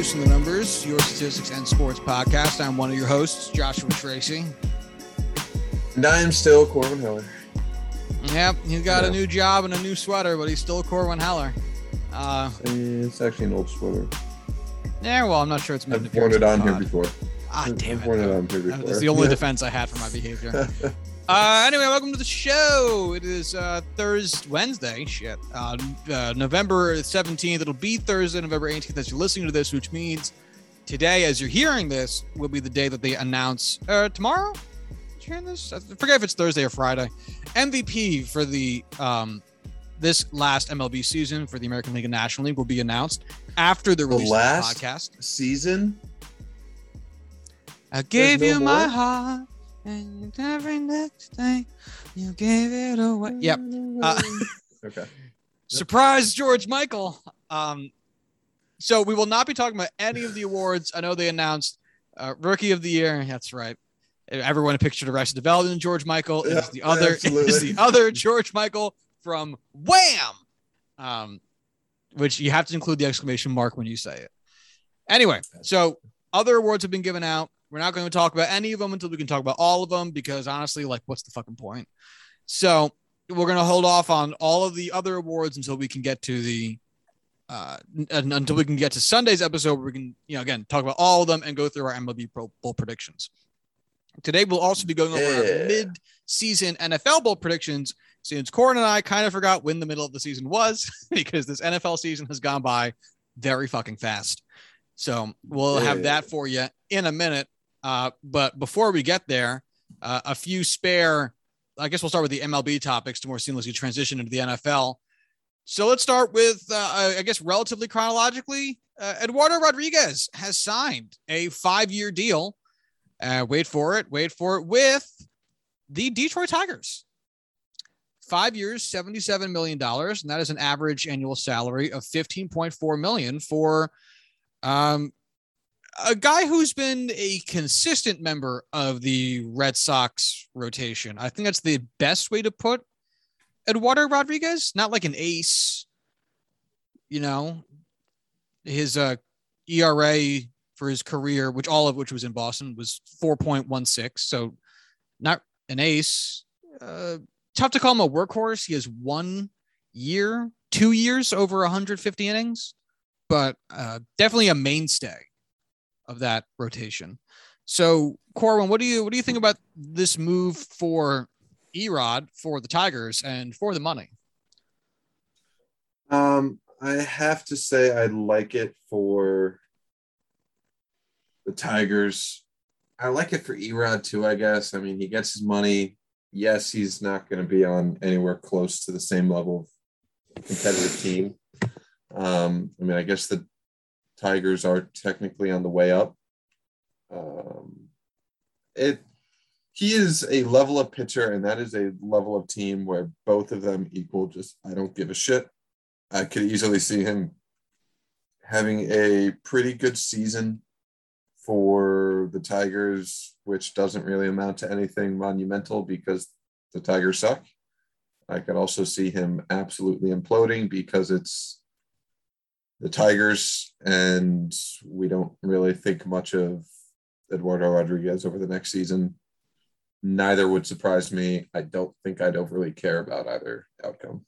Juicing the Numbers, your statistics and sports podcast. I'm one of your hosts, Joshua Tracy. And I am still Corbin Heller. Yep, he's got a new job and a new sweater, but he's still Corbin Heller. Uh, It's actually an old sweater. yeah, well, I'm not sure it's made I've worn it on here before. Ah, damn I've it. worn it on here before. was the only defense I had for my behavior. Uh, anyway, welcome to the show. It is uh, Thursday, Wednesday, shit, uh, uh, November 17th. It'll be Thursday, November 18th as you're listening to this, which means today, as you're hearing this, will be the day that they announce uh, tomorrow. Did you hear this? I forget if it's Thursday or Friday. MVP for the um, this last MLB season for the American League and National League will be announced after the release last- of the podcast. Season? I gave no you my heart, and every next thing you gave it away. Yep. Uh, okay. Surprise, George Michael. Um, so we will not be talking about any of the awards. I know they announced uh, Rookie of the Year. That's right. Everyone pictured Arrested Development George Michael. It is the other. Is the other George Michael from Wham. Um, which you have to include the exclamation mark when you say it. Anyway, so other awards have been given out. We're not going to talk about any of them until we can talk about all of them because honestly, like, what's the fucking point? So we're going to hold off on all of the other awards until we can get to the uh n- until we can get to Sunday's episode where we can, you know, again, talk about all of them and go through our MLB Pro Bowl predictions. Today we'll also be going over our Yeah. mid-season NFL Bowl predictions since Corbin and I kind of forgot when the middle of the season was because this NFL season has gone by very fucking fast. So we'll have that for you in a minute. Uh, but before we get there, uh, a few spare, I guess we'll start with the MLB topics to more seamlessly transition into the NFL. So let's start with, uh, I guess, relatively chronologically. Uh, Eduardo Rodriguez has signed a five year deal. Uh, wait for it, wait for it, with the Detroit Tigers. Five years, $77 million. And that is an average annual salary of 15.4 million for um, a guy who's been a consistent member of the Red Sox rotation. I think that's the best way to put Eduardo Rodriguez, not like an ace. You know, his uh, ERA for his career, which all of which was in Boston, was 4.16. So not an ace. Uh, tough to call him a workhorse. He has one year, two years over 150 innings, but uh, definitely a mainstay of that rotation. So, Corbin, what do you what do you think about this move for Erod for the Tigers and for the money? Um, I have to say I like it for the Tigers. I like it for Erod too, I guess. I mean, he gets his money. Yes, he's not going to be on anywhere close to the same level of competitive team. Um, I mean, I guess the Tigers are technically on the way up. Um, it he is a level of pitcher, and that is a level of team where both of them equal. Just I don't give a shit. I could easily see him having a pretty good season for the Tigers, which doesn't really amount to anything monumental because the Tigers suck. I could also see him absolutely imploding because it's the Tigers and we don't really think much of Eduardo Rodriguez over the next season. Neither would surprise me. I don't think I'd overly care about either outcome.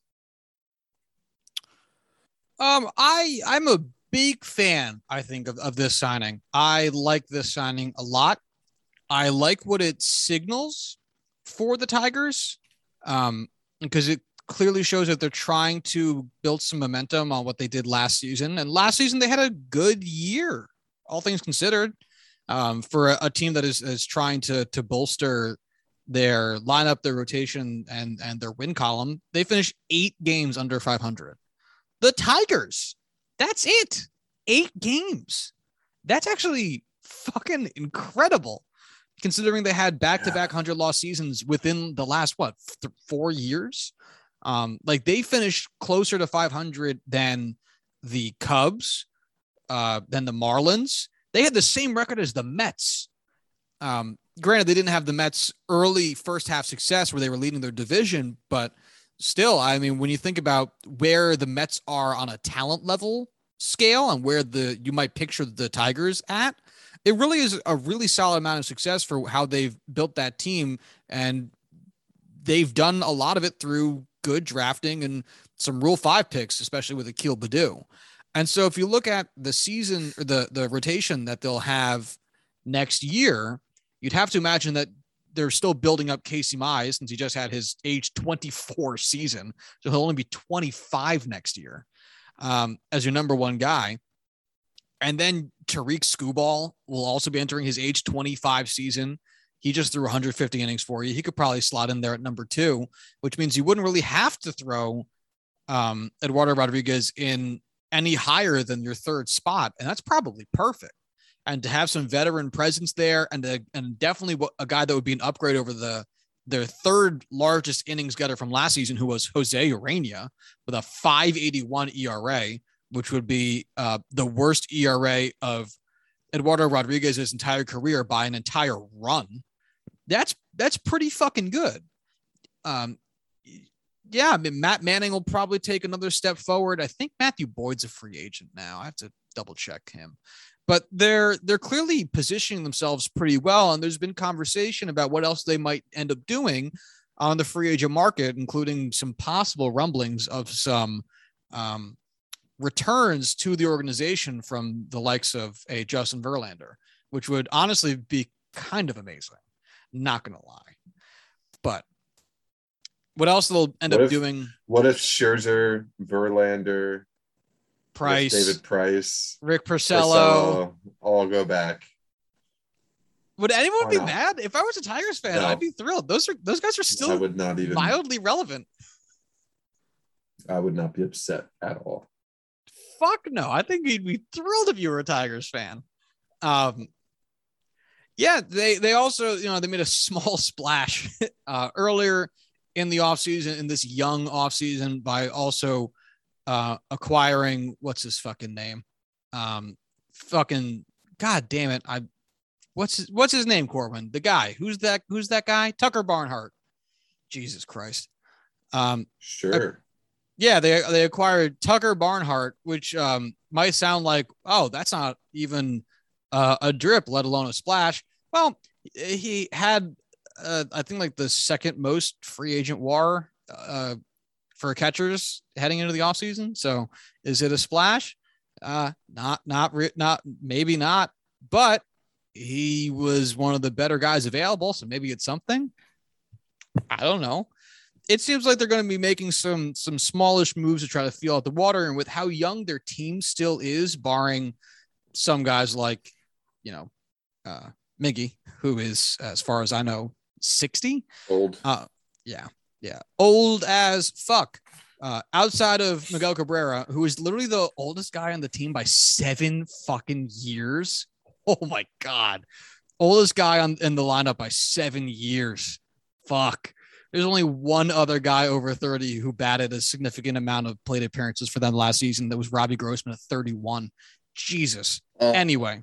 Um, I I'm a big fan. I think of, of this signing. I like this signing a lot. I like what it signals for the Tigers, um, because it clearly shows that they're trying to build some momentum on what they did last season. And last season they had a good year, all things considered, um, for a, a team that is is trying to to bolster their lineup, their rotation, and and their win column. They finished eight games under 500 the Tigers. That's it. Eight games. That's actually fucking incredible considering they had back to back 100 loss seasons within the last, what, th- four years? Um, like they finished closer to 500 than the Cubs, uh, than the Marlins. They had the same record as the Mets. Um, granted, they didn't have the Mets' early first half success where they were leading their division, but still, I mean, when you think about where the Mets are on a talent level scale and where the you might picture the Tigers at, it really is a really solid amount of success for how they've built that team and they've done a lot of it through good drafting and some rule five picks, especially with Akil Baddoo. And so if you look at the season or the the rotation that they'll have next year, you'd have to imagine that they're still building up Casey Mize since he just had his age 24 season. So he'll only be 25 next year um, as your number one guy. And then Tarik Skubal will also be entering his age 25 season. He just threw 150 innings for you. He could probably slot in there at number two, which means you wouldn't really have to throw um, Eduardo Rodriguez in any higher than your third spot. And that's probably perfect. And to have some veteran presence there and, a, and definitely a guy that would be an upgrade over the their third largest innings getter from last season, who was Jose Ureña with a 581 ERA, which would be uh, the worst ERA of Eduardo Rodriguez's entire career by an entire run. That's that's pretty fucking good. Um, yeah, I mean, Matt Manning will probably take another step forward. I think Matthew Boyd's a free agent now. I have to double check him. But they're they're clearly positioning themselves pretty well, and there's been conversation about what else they might end up doing on the free agent market, including some possible rumblings of some um, returns to the organization from the likes of a Justin Verlander, which would honestly be kind of amazing. Not gonna lie, but what else they'll end What up if- doing? What if Scherzer, Verlander, Price, David Price, Rick Porcello. Porcello, all go back? Would anyone Why be not? mad if I was a Tigers fan? No. I'd be thrilled. Those are those guys are still I would not even. mildly relevant. I would not be upset at all. Fuck no. I think you'd be thrilled if you were a Tigers fan. Um, yeah, they they also you know they made a small splash uh, earlier in the offseason in this young offseason by also uh, acquiring what's his fucking name, um, fucking god damn it, I what's his, what's his name, Corbin, the guy. Who's that who's that guy? Tucker Barnhart, Jesus Christ, um, Sure. yeah, they they acquired Tucker Barnhart, which um, might sound like, oh, that's not even uh, a drip, let alone a splash. Well, he had, uh, I think, like the second most free agent WAR uh, for catchers heading into the offseason. So, is it a splash? Uh, not, not, re- not, maybe not. But he was one of the better guys available, so maybe it's something. I don't know it seems like they're going to be making some some smallish moves to try to feel out the water and with how young their team still is barring some guys like you know uh miggy who is as far as i know 60 Old. uh yeah yeah old as fuck uh outside of miguel cabrera who is literally the oldest guy on the team by seven fucking years oh my god oldest guy on in the lineup by seven years fuck there's only one other guy over 30 who batted a significant amount of plate appearances for them last season. That was Robbie Grossman at 31. Jesus. Uh, Anyway,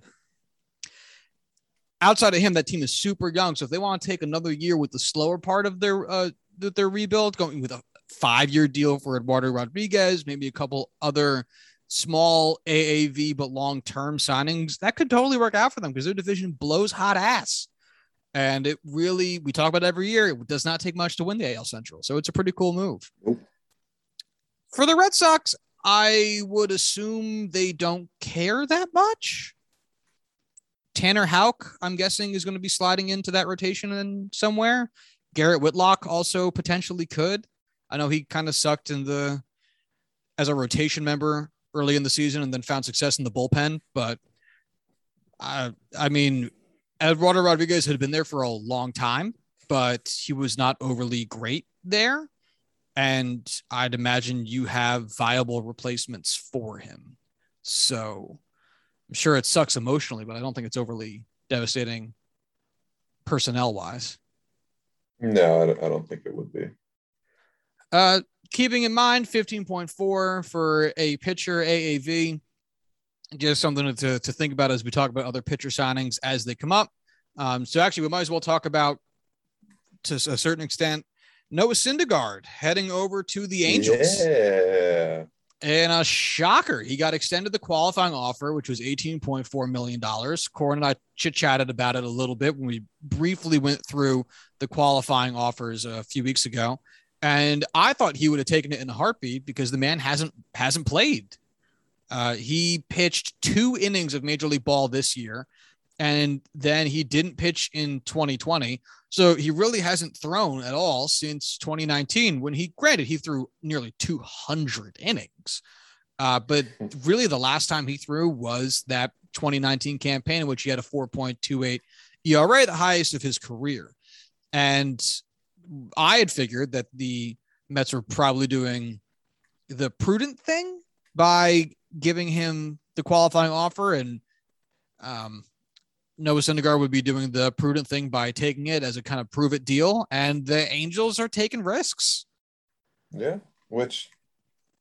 outside of him, that team is super young. So if they want to take another year with the slower part of their uh th- their rebuild, going with a five year deal for Eduardo Rodriguez, maybe a couple other small AAV but long term signings, that could totally work out for them because their division blows hot ass. And it really, we talk about every year, it does not take much to win the AL Central. So it's a pretty cool move. Nope. For the Red Sox, I would assume they don't care that much. Tanner Houck, I'm guessing, is going to be sliding into that rotation in somewhere. Garrett Whitlock also potentially could. I know he kind of sucked in the as a rotation member early in the season and then found success in the bullpen, but I I mean Eduardo Rodriguez had been there for a long time, but he was not overly great there. And I'd imagine you have viable replacements for him. So I'm sure it sucks emotionally, but I don't think it's overly devastating personnel wise. No, I don't, I don't think it would be. Uh, keeping in mind 15.4 for a pitcher AAV, just something to, to think about as we talk about other pitcher signings as they come up. Um, so actually, we might as well talk about to a certain extent Noah Syndergaard heading over to the Angels. Yeah. And a shocker, he got extended the qualifying offer, which was $18.4 million. Corbin and I chit chatted about it a little bit when we briefly went through the qualifying offers a few weeks ago. And I thought he would have taken it in a heartbeat because the man hasn't hasn't played. Uh, he pitched two innings of Major League Ball this year, and then he didn't pitch in 2020. So he really hasn't thrown at all since 2019, when he, granted, he threw nearly 200 innings. Uh, but really, the last time he threw was that 2019 campaign in which he had a 4.28 ERA, the highest of his career. And I had figured that the Mets were probably doing the prudent thing by giving him the qualifying offer and um, Noah Syndergaard would be doing the prudent thing by taking it as a kind of prove it deal, and the Angels are taking risks. Yeah, which,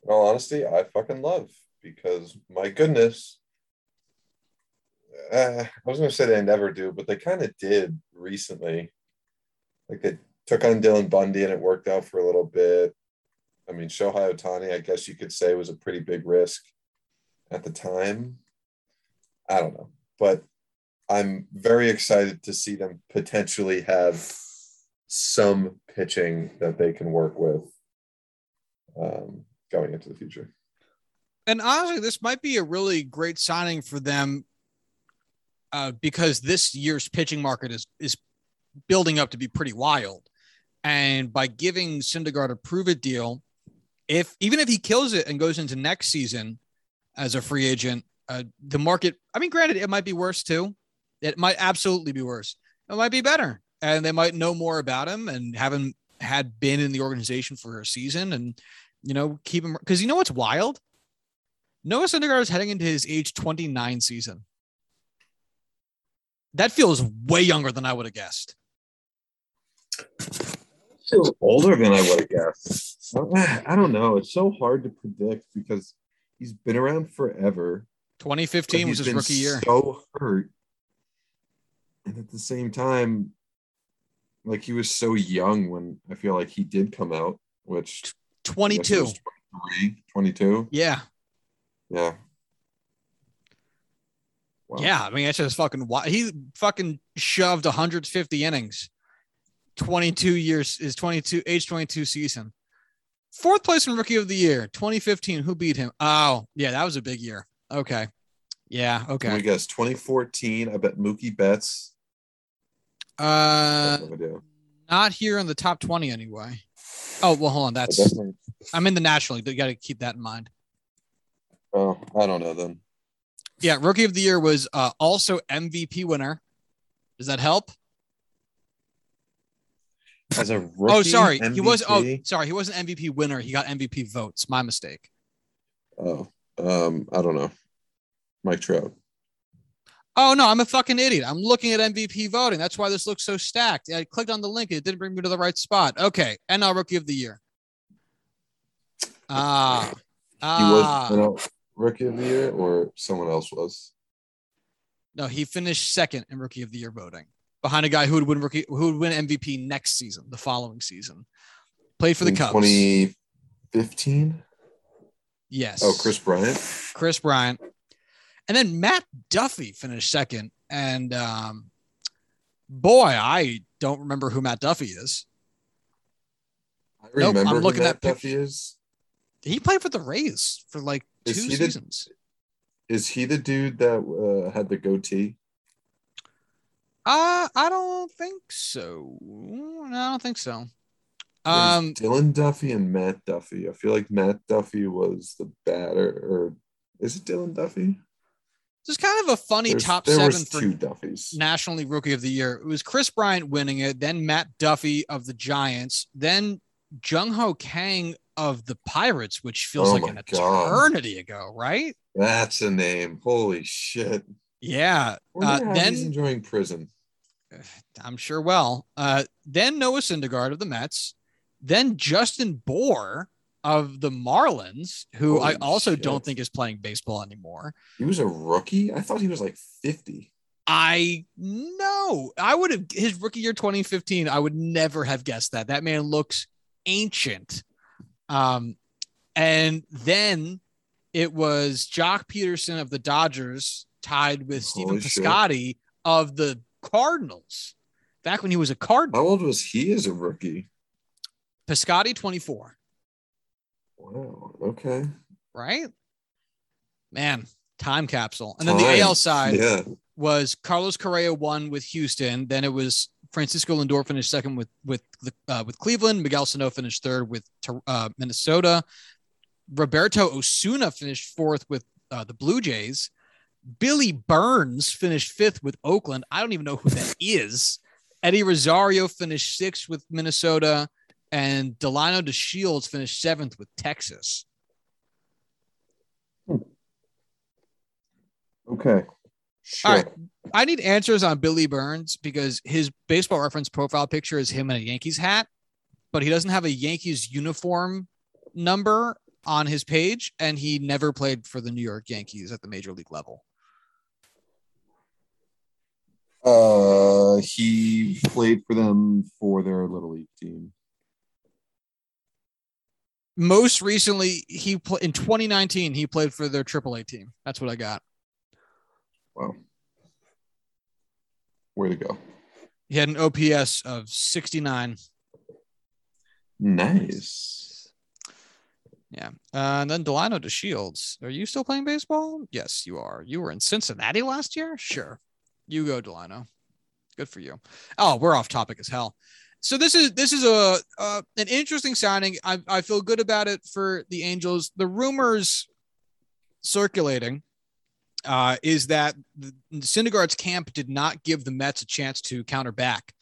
in all honesty, I fucking love because my goodness, uh, I was going to say they never do, but they kind of did recently. Like they took on Dylan Bundy and it worked out for a little bit. I mean, Shohei Ohtani, I guess you could say, was a pretty big risk at the time. I don't know, but I'm very excited to see them potentially have some pitching that they can work with um, going into the future. And honestly, this might be a really great signing for them uh, because this year's pitching market is is building up to be pretty wild. And by giving Syndergaard a prove it deal, if even if he kills it and goes into next season as a free agent, uh, the market, I mean, granted, it might be worse too. It might absolutely be worse. It might be better. And they might know more about him and haven't had been in the organization for a season and, you know, keep him. Because you know what's wild? Noah Syndergaard is heading into his age 29 season. That feels way younger than I would have guessed. Feels older than I would have guessed. I don't know. It's so hard to predict because he's been around forever. 2015 was his rookie year. So hurt and at the same time, like he was so young when I feel like he did come out, which 22, 22. Yeah. Yeah. Wow. Yeah. I mean, that's just fucking wild. He fucking shoved 150 innings, 22 years, is 22, age 22 season. Fourth place in rookie of the year, 2015. Who beat him? Oh, yeah, that was a big year. Okay. Yeah. Okay. I guess 2014. I bet Mookie Betts uh, not here in the top 20 anyway. Oh, well, hold on. That's, I'm in the National League. You got to keep that in mind. Oh, I don't know then. Yeah. Rookie of the year was uh, also MVP winner. Does that help? As a oh, rookie, oh, sorry. MVP? He was, oh, sorry. He wasn't MVP winner. He got MVP votes. My mistake. Oh, um, I don't know. Mike Trout. Oh no, I'm a fucking idiot. I'm looking at MVP voting. That's why this looks so stacked. I clicked on the link. It didn't bring me to the right spot. Okay, NL Rookie of the Year. Ah, ah. He was you know, Rookie of the Year, or someone else was. No, he finished second in Rookie of the Year voting, behind a guy who would win rookie, who would win MVP next season, the following season. Played for the in Cubs. 2015. Yes. Oh, Kris Bryant. Kris Bryant. And then Matt Duffy finished second. And um, boy, I don't remember who Matt Duffy is. I remember nope, I'm looking at Duffy is. He played for the Rays for like is two seasons. The, is he the dude that uh, had the goatee? Uh, I don't think so. No, I don't think so. Um, Dylan Duffy and Matt Duffy. I feel like Matt Duffy was the batter, or is it Dylan Duffy? Is kind of a funny There's, top seven for Duffys. National League Rookie of the Year. It was Kris Bryant winning it, then Matt Duffy of the Giants, then Jung Ho Kang of the Pirates, which feels oh like an eternity God. ago, right? That's a name. Holy shit. Yeah. Uh, then he's enjoying prison. I'm sure well. Uh, then Noah Syndergaard of the Mets, then Justin Bour of the Marlins, who Holy I also shit. don't think is playing baseball anymore. He was a rookie. I thought he was like 50. I know. I would have his rookie year 2015. I would never have guessed that. That man looks ancient. Um, and then it was Joc Pederson of the Dodgers tied with Stephen. Piscotty of the Cardinals back when he was a Cardinal. How old was he as a rookie? Piscotty 24, Wow. Okay. right? Man, time capsule. And then the AL side Yeah. was Carlos Correa won with Houston. Then it was Francisco Lindor finished second with with the uh, with Cleveland. Miguel Sano finished third with uh, Minnesota. Roberto Osuna finished fourth with uh, the Blue Jays. Billy Burns finished fifth with Oakland. I don't even know who that is. Eddie Rosario finished sixth with Minnesota, and Delino DeShields finished seventh with Texas. Okay. Sure. All right. I need answers on Billy Burns because his baseball reference profile picture is him in a Yankees hat, but he doesn't have a Yankees uniform number on his page, and he never played for the New York Yankees at the major league level. Uh, he played for them for their little league team. Most recently, he pl- in 2019 he played for their AAA team. That's what I got. Wow. Where to go? He had an OPS of 69. Nice. Yeah. Uh, and then Delino DeShields. Are you still playing baseball? Yes, you are. You were in Cincinnati last year? Sure. You go, Delino. Good for you. Oh, we're off topic as hell. So this is this is a uh, an interesting signing. I I feel good about it for the Angels. The rumors circulating uh, is that the Syndergaard's camp did not give the Mets a chance to counter back,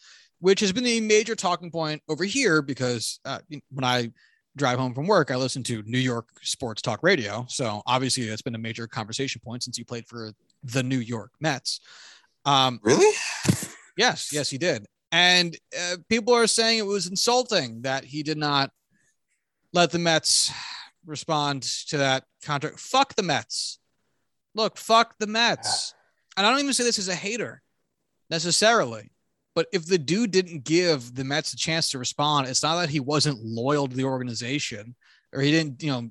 which has been a major talking point over here because uh, when I drive home from work, I listen to New York sports talk radio. So obviously, it's been a major conversation point since you played for the New York Mets. Um, Really? yes, yes, he did. And uh, people are saying it was insulting that he did not let the Mets respond to that contract. Fuck the Mets. Look, fuck the Mets. And I don't even say this as a hater necessarily. But if the dude didn't give the Mets a chance to respond, it's not that he wasn't loyal to the organization or he didn't, you know,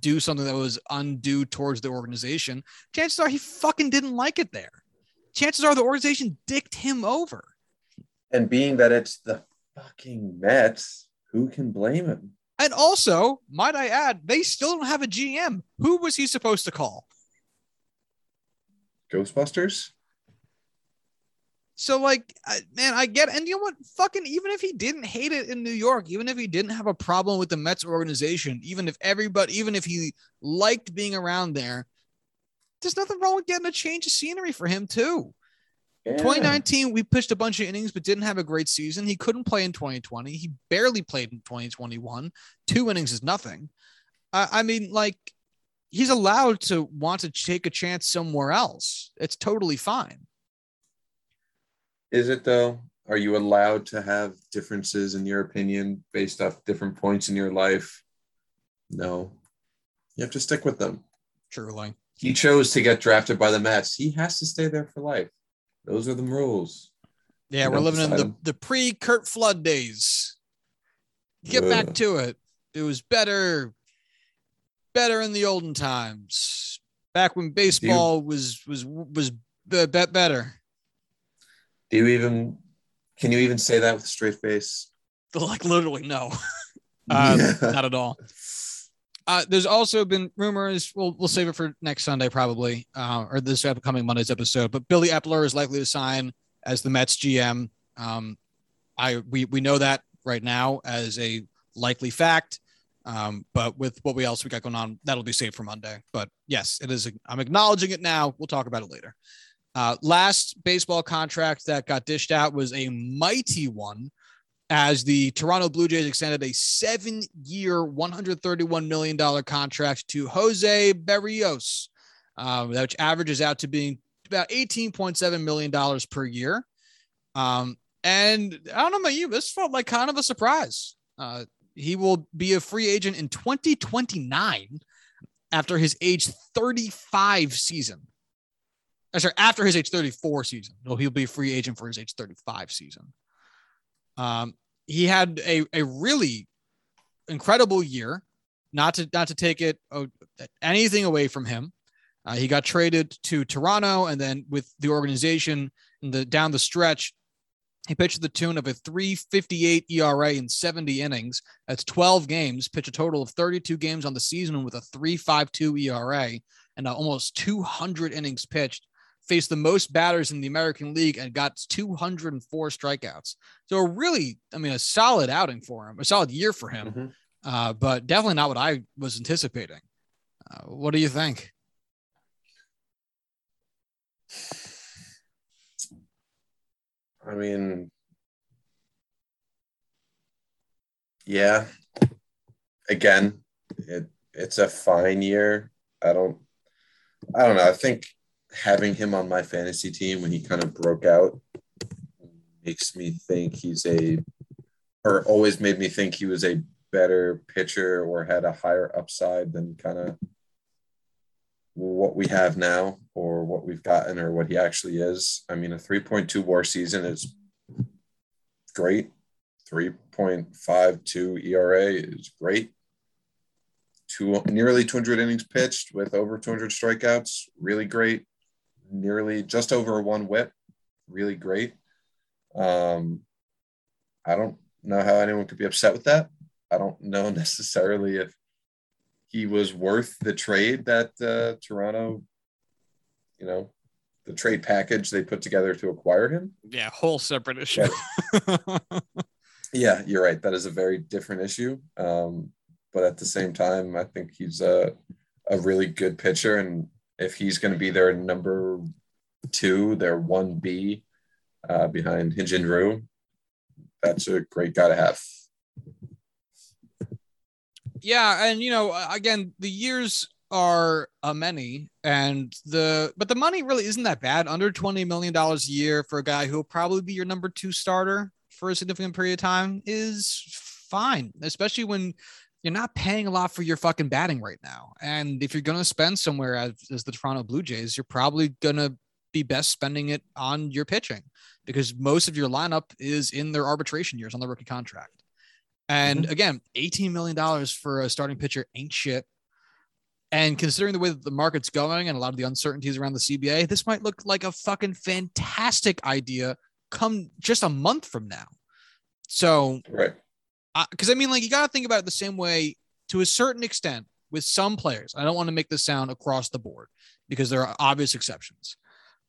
do something that was undue towards the organization. Chances are he fucking didn't like it there. Chances are the organization dicked him over. And being that it's the fucking Mets, who can blame him? And also, might I add, they still don't have a GM. Who was he supposed to call? Ghostbusters? So, like, I, man, I get, and you know what? Fucking, even if he didn't hate it in New York, even if he didn't have a problem with the Mets organization, even if everybody, even if he liked being around there, there's nothing wrong with getting a change of scenery for him too. Yeah. 2019, we pitched a bunch of innings, but didn't have a great season. He couldn't play in 2020. He barely played in 2021. Two innings is nothing. I, I mean, like, he's allowed to want to take a chance somewhere else. It's totally fine. Is it though? Are you allowed to have differences in your opinion based off different points in your life? No. You have to stick with them. Truly. He chose to get drafted by the Mets. He has to stay there for life. Those are the rules. Yeah, You we're living in the, the pre Curt Flood days. Get Ugh. back to it. It was better, better in the olden times. Back when baseball was was was be- be- better. Do you even can you even say that with a straight face? Like literally, no, uh, Yeah. not at all. Uh, there's also been rumors. We'll we'll save it for next Sunday probably, uh, or this upcoming Monday's episode. But Billy Eppler is likely to sign as the Mets GM. Um, I we we know that right now as a likely fact. Um, but with what we else we got going on, that'll be saved for Monday. But yes, it is. I'm acknowledging it now. We'll talk about it later. Uh, last baseball contract that got dished out was a mighty one as the Toronto Blue Jays extended a seven year, $131 million contract to Jose Berrios, uh, which averages out to being about $18.7 million per year. Um, and I don't know about you, this felt like kind of a surprise. Uh, he will be a free agent in 2029 after his age 35 season. Uh, sorry, after his age 34 season. No, he'll be a free agent for his age 35 season. Um, he had a, a really incredible year. not to not to take it oh, anything away from him. Uh, he got traded to Toronto, and then with the organization the down the stretch, he pitched the tune of a 358 ERA in 70 innings. That's 12 games, pitched a total of 32 games on the season with a 352 ERA and almost 200 innings pitched. Faced the most batters in the American League and got 204 strikeouts. So, a really, I mean, a solid outing for him, a solid year for him, mm-hmm. uh, but definitely not what I was anticipating. Uh, what do you think? I mean, yeah. Again, it it's a fine year. I don't I don't know. I think having him on my fantasy team when he kind of broke out makes me think he's a or always made me think he was a better pitcher or had a higher upside than kind of what we have now or what we've gotten or what he actually is. I mean, a 3.2 war season is great. 3.52 ERA is great. Two, nearly 200 innings pitched with over 200 strikeouts, really great. Nearly just over one whip, really great. Um, I don't know how anyone could be upset with that. I don't know necessarily if he was worth the trade that uh, Toronto, you know, the trade package they put together to acquire him. Yeah, whole separate issue. yeah, yeah you're right. That is a very different issue. Um, but at the same time, I think he's a a really good pitcher, and if he's going to be their number two, their one B uh, behind Hyun-Jin that's a great guy to have. Yeah, and you know, again, the years are a many, and the but the money really isn't that bad. Under twenty million dollars a year for a guy who will probably be your number two starter for a significant period of time is fine, especially when you're not paying a lot for your fucking batting right now. And if you're going to spend somewhere as, as the Toronto Blue Jays, you're probably going to be best spending it on your pitching because most of your lineup is in their arbitration years on the rookie contract. And mm-hmm. again, $18 million for a starting pitcher ain't shit. And considering the way that the market's going and a lot of the uncertainties around the CBA, this might look like a fucking fantastic idea come just a month from now. So, right. Uh, because I, I mean, like, you got to think about it the same way to a certain extent with some players. I don't want to make this sound across the board because there are obvious exceptions.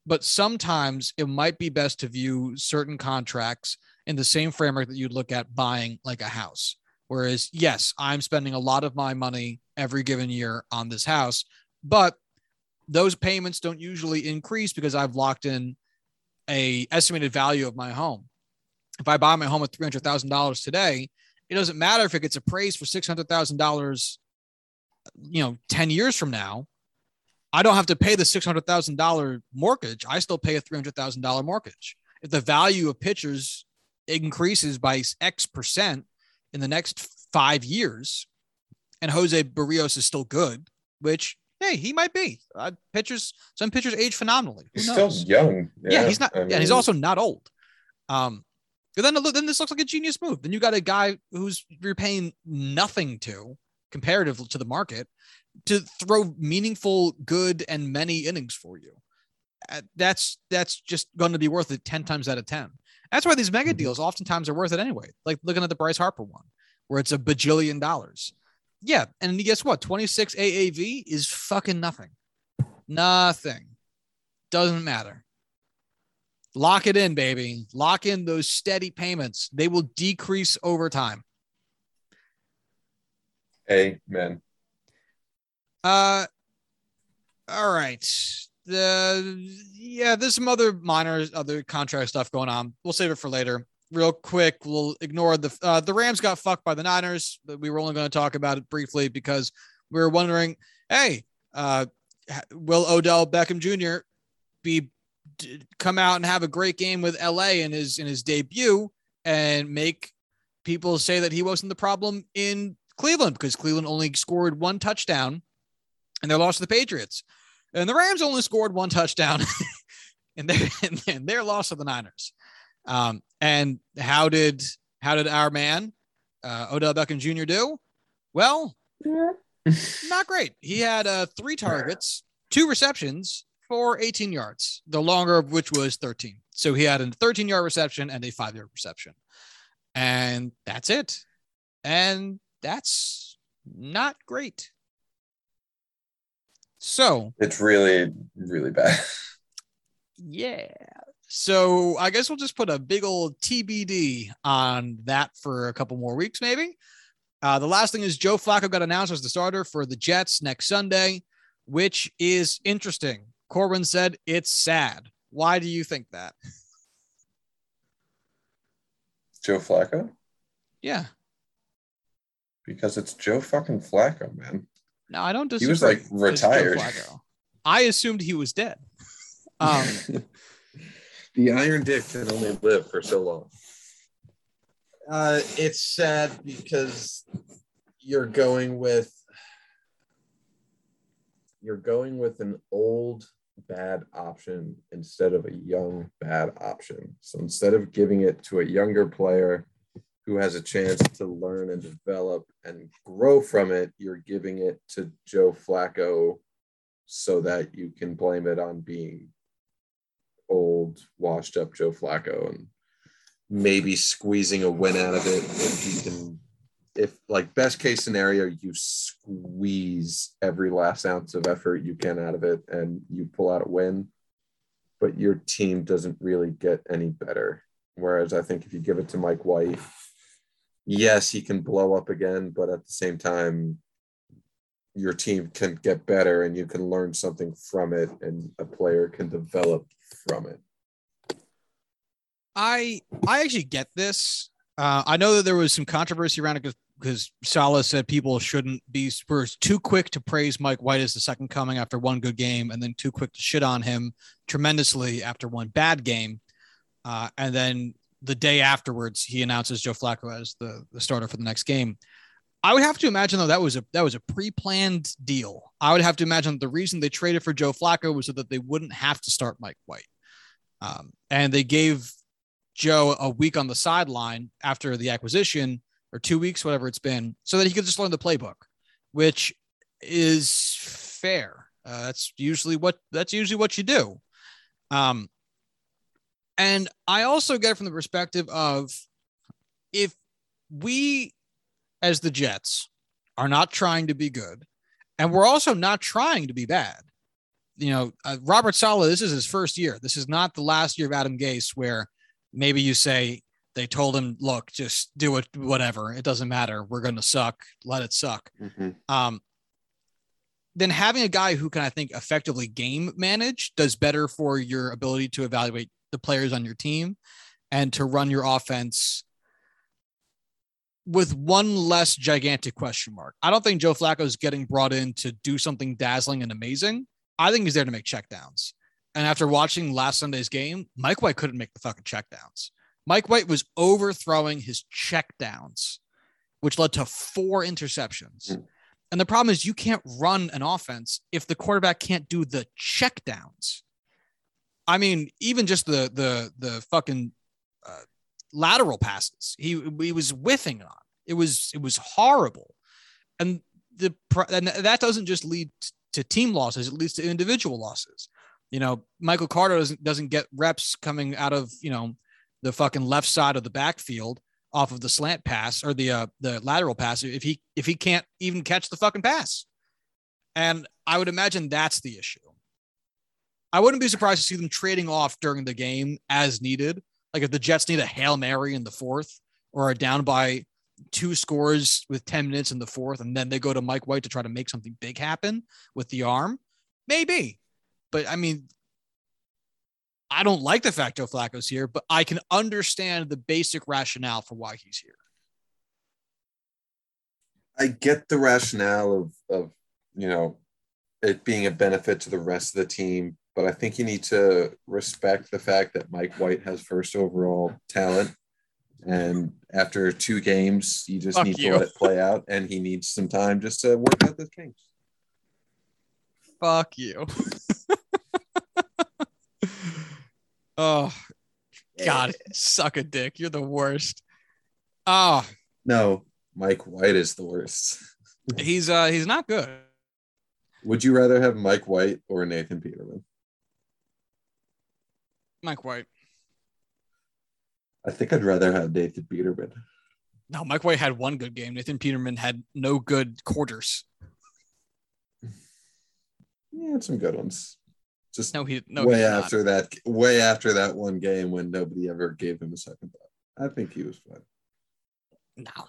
But sometimes it might be best to view certain contracts in the same framework that you'd look at buying like a house. Whereas, yes, I'm spending a lot of my money every given year on this house, but those payments don't usually increase because I've locked in a estimated value of my home. If I buy my home at three hundred thousand dollars today, it doesn't matter if it gets appraised for six hundred thousand dollars, you know, ten years from now. I don't have to pay the six hundred thousand dollar mortgage. I still pay a three hundred thousand dollar mortgage. If the value of pitchers increases by X percent in the next five years, and Jose Berrios is still good, which hey, he might be. Uh, pitchers, some pitchers age phenomenally. Who he's knows? still young. Yeah, yeah he's not, I mean, and he's also not old. Um, then then this looks like a genius move. Then you got a guy who's you're paying nothing to comparative to the market to throw meaningful, good, and many innings for you. Uh, that's that's just going to be worth it ten times out of ten. That's why these mega mm-hmm. deals oftentimes are worth it anyway. Like looking at the Bryce Harper one, where it's a bajillion dollars. Yeah, and guess what? 26 AAV is fucking nothing. Nothing. Doesn't matter. Lock it in, baby. Lock in those steady payments. They will decrease over time. Amen. Uh all right the yeah, there's some other minor other contract stuff going on. We'll save it for later. Real quick, we'll ignore the uh, the Rams got fucked by the Niners, but we were only going to talk about it briefly because we were wondering, hey, uh, will Odell Beckham Jr. be come out and have a great game with LA in his in his debut and make people say that he wasn't the problem in Cleveland because Cleveland only scored one touchdown and they lost to the Patriots. And the Rams only scored one touchdown in their in their loss of the Niners. Um, and how did how did our man uh, Odell Beckham Jr. do? Well, not great. He had uh, three targets, two receptions for 18 yards, the longer of which was 13. So he had a 13 yard reception and a five yard reception. And that's it. And that's not great. So It's really, really bad. yeah. So I guess we'll just put a big old TBD on that for a couple more weeks, maybe. Uh, the last thing is Joe Flacco got announced as the starter for the Jets next Sunday, which is interesting. Corbin said it's sad. Why do you think that? Joe Flacco? Yeah. Because it's Joe fucking Flacco, man. No, I don't He was, like, retired. I assumed he was dead. Um, the Iron Dick can only live for so long. Uh, it's sad because you're going with You're going with an old bad option instead of a young bad option. So instead of giving it to a younger player who has a chance to learn and develop and grow from it, you're giving it to Joe Flacco so that you can blame it on being old, washed up Joe Flacco and maybe squeezing a win out of it if he can if like best case scenario you squeeze every last ounce of effort you can out of it and you pull out a win but your team doesn't really get any better whereas i think if you give it to mike white yes he can blow up again but at the same time your team can get better and you can learn something from it and a player can develop from it I I actually get this. Uh, I know that there was some controversy around it because because Saleh said people shouldn't be too quick to praise Mike White as the second coming after one good game, and then too quick to shit on him tremendously after one bad game. Uh, and then the day afterwards, he announces Joe Flacco as the, the starter for the next game. I would have to imagine though that was a that was a pre-planned deal. I would have to imagine the reason they traded for Joe Flacco was so that they wouldn't have to start Mike White, um, and they gave Joe a week on the sideline after the acquisition or two weeks, whatever it's been, so that he could just learn the playbook, which is fair. Uh, that's usually what that's usually what you do. Um, and I also get from the perspective of if we, as the Jets, are not trying to be good, and we're also not trying to be bad. You know, uh, Robert Saleh, this is his first year. This is not the last year of Adam Gase where maybe you say they told him, look, just do it, whatever. It doesn't matter. We're going to suck. Let it suck. Um, then having a guy who can, I think, effectively game manage does better for your ability to evaluate the players on your team and to run your offense with one less gigantic question mark. I don't think Joe Flacco is getting brought in to do something dazzling and amazing. I think he's there to make checkdowns. And after watching last Sunday's game, Mike White couldn't make the fucking checkdowns. Mike White was overthrowing his checkdowns, which led to four interceptions. Mm. And the problem is you can't run an offense if the quarterback can't do the checkdowns. I mean, even just the the the fucking uh, lateral passes he he was whiffing on. It was it was horrible, and the and that doesn't just lead to team losses; it leads to individual losses. You know, Michael Carter doesn't doesn't get reps coming out of you know the fucking left side of the backfield off of the slant pass or the uh, the lateral pass if he if he can't even catch the fucking pass. And I would imagine that's the issue. I wouldn't be surprised to see them trading off during the game as needed. Like if the Jets need a Hail Mary in the fourth or are down by two scores with 10 minutes in the fourth, and then they go to Mike White to try to make something big happen with the arm, maybe. But I mean, I don't like the fact Joe Flacco's here, but I can understand the basic rationale for why he's here. I get the rationale of of you know it being a benefit to the rest of the team, but I think you need to respect the fact that Mike White has first overall talent. And after two games, you just Fuck need you. to let it play out, and he needs some time just to work out the kinks. Fuck you. oh, God, suck a dick. You're the worst. Oh, No, Mike White is the worst. he's uh he's not good. Would you rather have Mike White or Nathan Peterman? Mike White. I think I'd rather have Nathan Peterman. No, Mike White had one good game. Nathan Peterman had no good quarters. Yeah, had some good ones. Just No, he no. way did not. after that, way after that one game when nobody ever gave him a second thought. I think he was fine. No.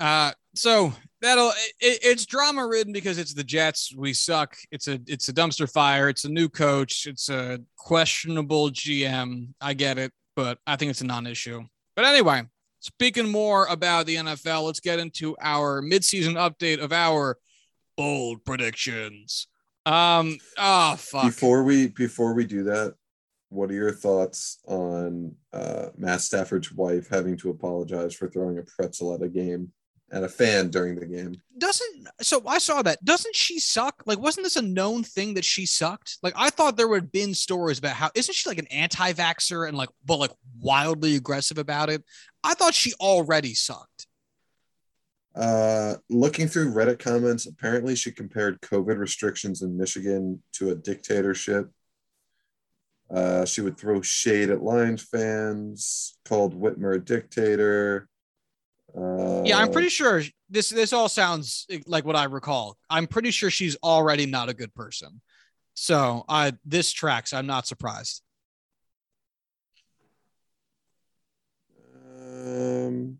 Uh, so that'll it, it's drama ridden because it's the Jets. We suck. It's a it's a dumpster fire. It's a new coach. It's a questionable GM. I get it, but I think it's a non-issue. But anyway, speaking more about the NFL, let's get into our midseason update of our bold predictions. Um, oh fuck. Before we before we do that, what are your thoughts on uh, Matt Stafford's wife having to apologize for throwing a pretzel at a game and a fan during the game? doesn't so I saw that. Doesn't she suck? Like, wasn't this a known thing that she sucked? Like, I thought there would have been stories about how isn't she like an anti-vaxxer and like but like wildly aggressive about it? I thought she already sucked. Uh, looking through Reddit comments, apparently she compared COVID restrictions in Michigan to a dictatorship. Uh, she would throw shade at Lions fans, called Whitmer a dictator. Uh, Yeah, I'm pretty sure this this all sounds like what I recall. I'm pretty sure she's already not a good person. So I this tracks. I'm not surprised. Um,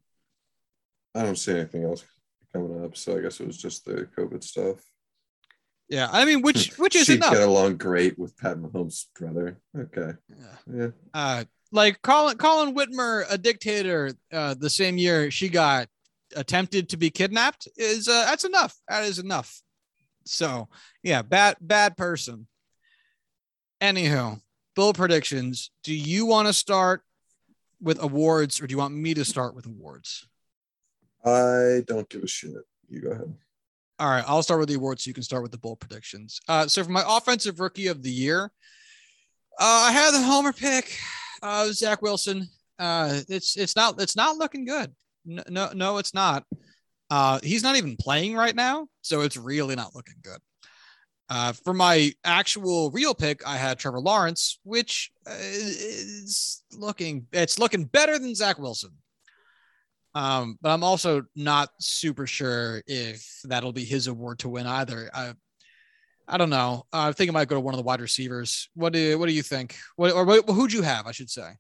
I don't see anything else coming up, so I guess it was just the COVID stuff. Yeah, I mean, which which is enough. get along great with Pat Mahomes' brother. Okay, Yeah. yeah, uh like Colin Colin Whitmer, a dictator, uh, the same year she got attempted to be kidnapped is uh, that's enough. That is enough. So yeah, bad bad person. Anywho, Bill predictions. Do you want to start with awards or do you want me to start with awards? I don't give a shit. You go ahead. All right, I'll start with the awards so you can start with the bold predictions. Uh, so for my offensive rookie of the year, uh, I had the homer pick, uh, Zach Wilson. Uh, it's it's not it's not looking good. No, no, no it's not. Uh, he's not even playing right now, so it's really not looking good. Uh, for my actual real pick, I had Trevor Lawrence, which is looking it's looking better than Zach Wilson. Um, but I'm also not super sure if that'll be his award to win either. I, I don't know. I think it might go to one of the wide receivers. What do What do you think? What or what, who'd you have? I should say.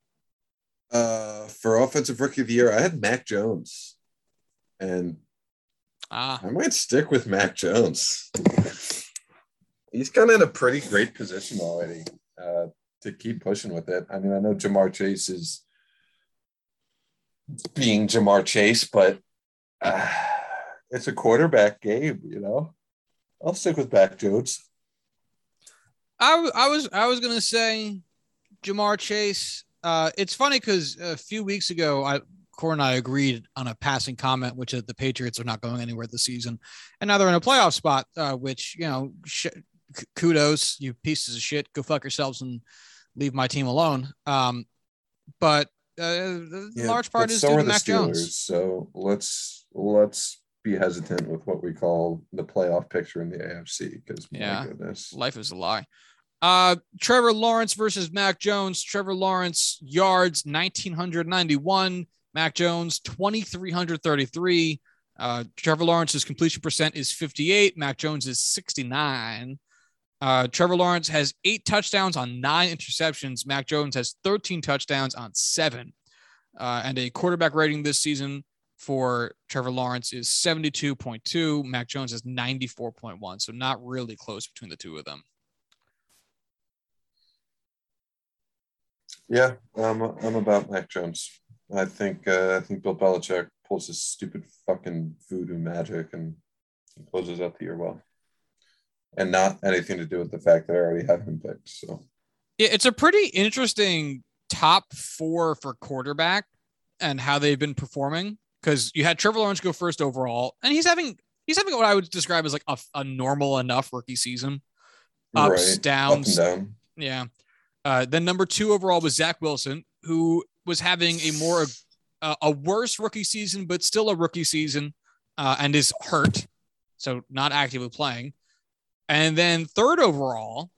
Uh, for offensive rookie of the year, I had Mac Jones, and Ah, I might stick with Mac Jones. He's kind of in a pretty great position already uh, to keep pushing with it. I mean, I know Ja'Marr Chase is being Ja'Marr Chase, but uh, it's a quarterback game, you know. I'll stick with Mac Jones. I, I was I was gonna say Ja'Marr Chase. Uh, it's funny because a few weeks ago, I Core and I agreed on a passing comment, which is the Patriots are not going anywhere this season, and now they're in a playoff spot. Uh, which you know, sh- kudos, you pieces of shit. Go fuck yourselves and leave my team alone. Um, but uh, the large part is so due to Mac Steelers. Jones. So let's let's be hesitant with what we call the playoff picture in the AFC because Yeah. my goodness, Life is a lie. Uh, Trevor Lawrence versus Mac Jones. Trevor Lawrence yards 1991. Mac Jones 2333. Uh, Trevor Lawrence's completion percent is 58. Mac Jones is 69. Uh, Trevor Lawrence has eight touchdowns on nine interceptions. Mac Jones has 13 touchdowns on seven. Uh, and a quarterback rating this season for Trevor Lawrence is 72.2. Mac Jones is 94.1. So not really close between the two of them. Yeah, I'm I'm about Mac Jones. I think uh, I think Bill Belichick pulls his stupid fucking voodoo magic and closes out the year well, and not anything to do with the fact that I already have him picked. So Yeah, it's a pretty interesting top four for quarterback and how they've been performing. Because you had Trevor Lawrence go first overall, and he's having he's having what I would describe as like a, a normal enough rookie season. Ups, right, downs. up down. Yeah. Uh, then number two overall was Zach Wilson, who was having a more uh, a worse rookie season, but still a rookie season, uh, and is hurt. so not actively playing. And then third overall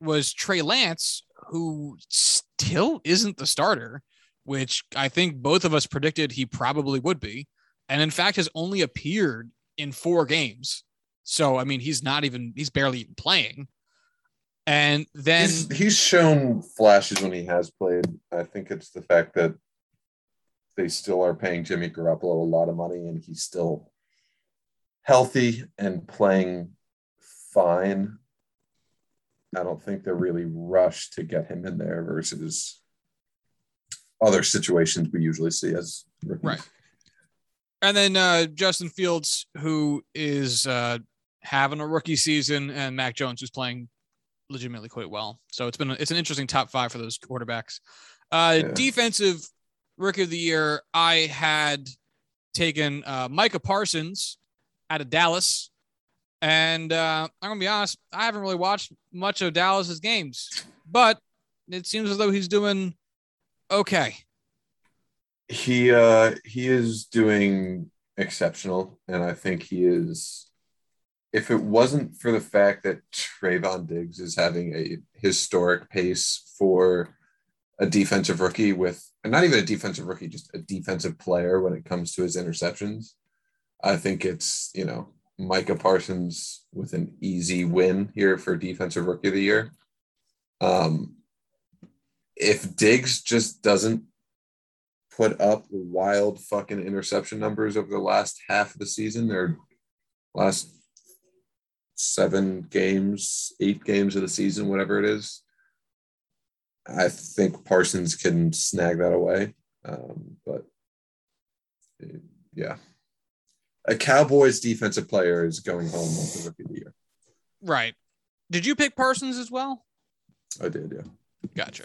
was Trey Lance, who still isn't the starter, which I think both of us predicted he probably would be. And in fact, has only appeared in four games. So, I mean, he's not even, he's barely even playing. And then he's, he's shown flashes when he has played. I think it's the fact that they still are paying Jimmy Garoppolo a lot of money and he's still healthy and playing fine. I don't think they're really rushed to get him in there versus other situations we usually see as rookies. Right. And then uh, Justin Fields, who is uh, having a rookie season, and Mac Jones, who's playing legitimately quite well. So it's been it's an interesting top five for those quarterbacks. Uh, yeah. Defensive rookie of the year, I had taken uh, Micah Parsons out of Dallas, and uh, I'm gonna be honest, I haven't really watched much of Dallas's games, but it seems as though he's doing okay. He uh, he is doing exceptional, and I think he is if it wasn't for the fact that Trevon Diggs is having a historic pace for a defensive rookie with not even a defensive rookie, just a defensive player when it comes to his interceptions, I think it's, you know, Micah Parsons with an easy win here for defensive rookie of the year. Um, if Diggs just doesn't put up wild fucking interception numbers over the last half of the season or last seven games, eight games of the season, whatever it is. I think Parsons can snag that away. Um, but yeah, a Cowboys defensive player is going home with the rookie of the year. Right. Did you pick Parsons as well? I did, yeah. Gotcha.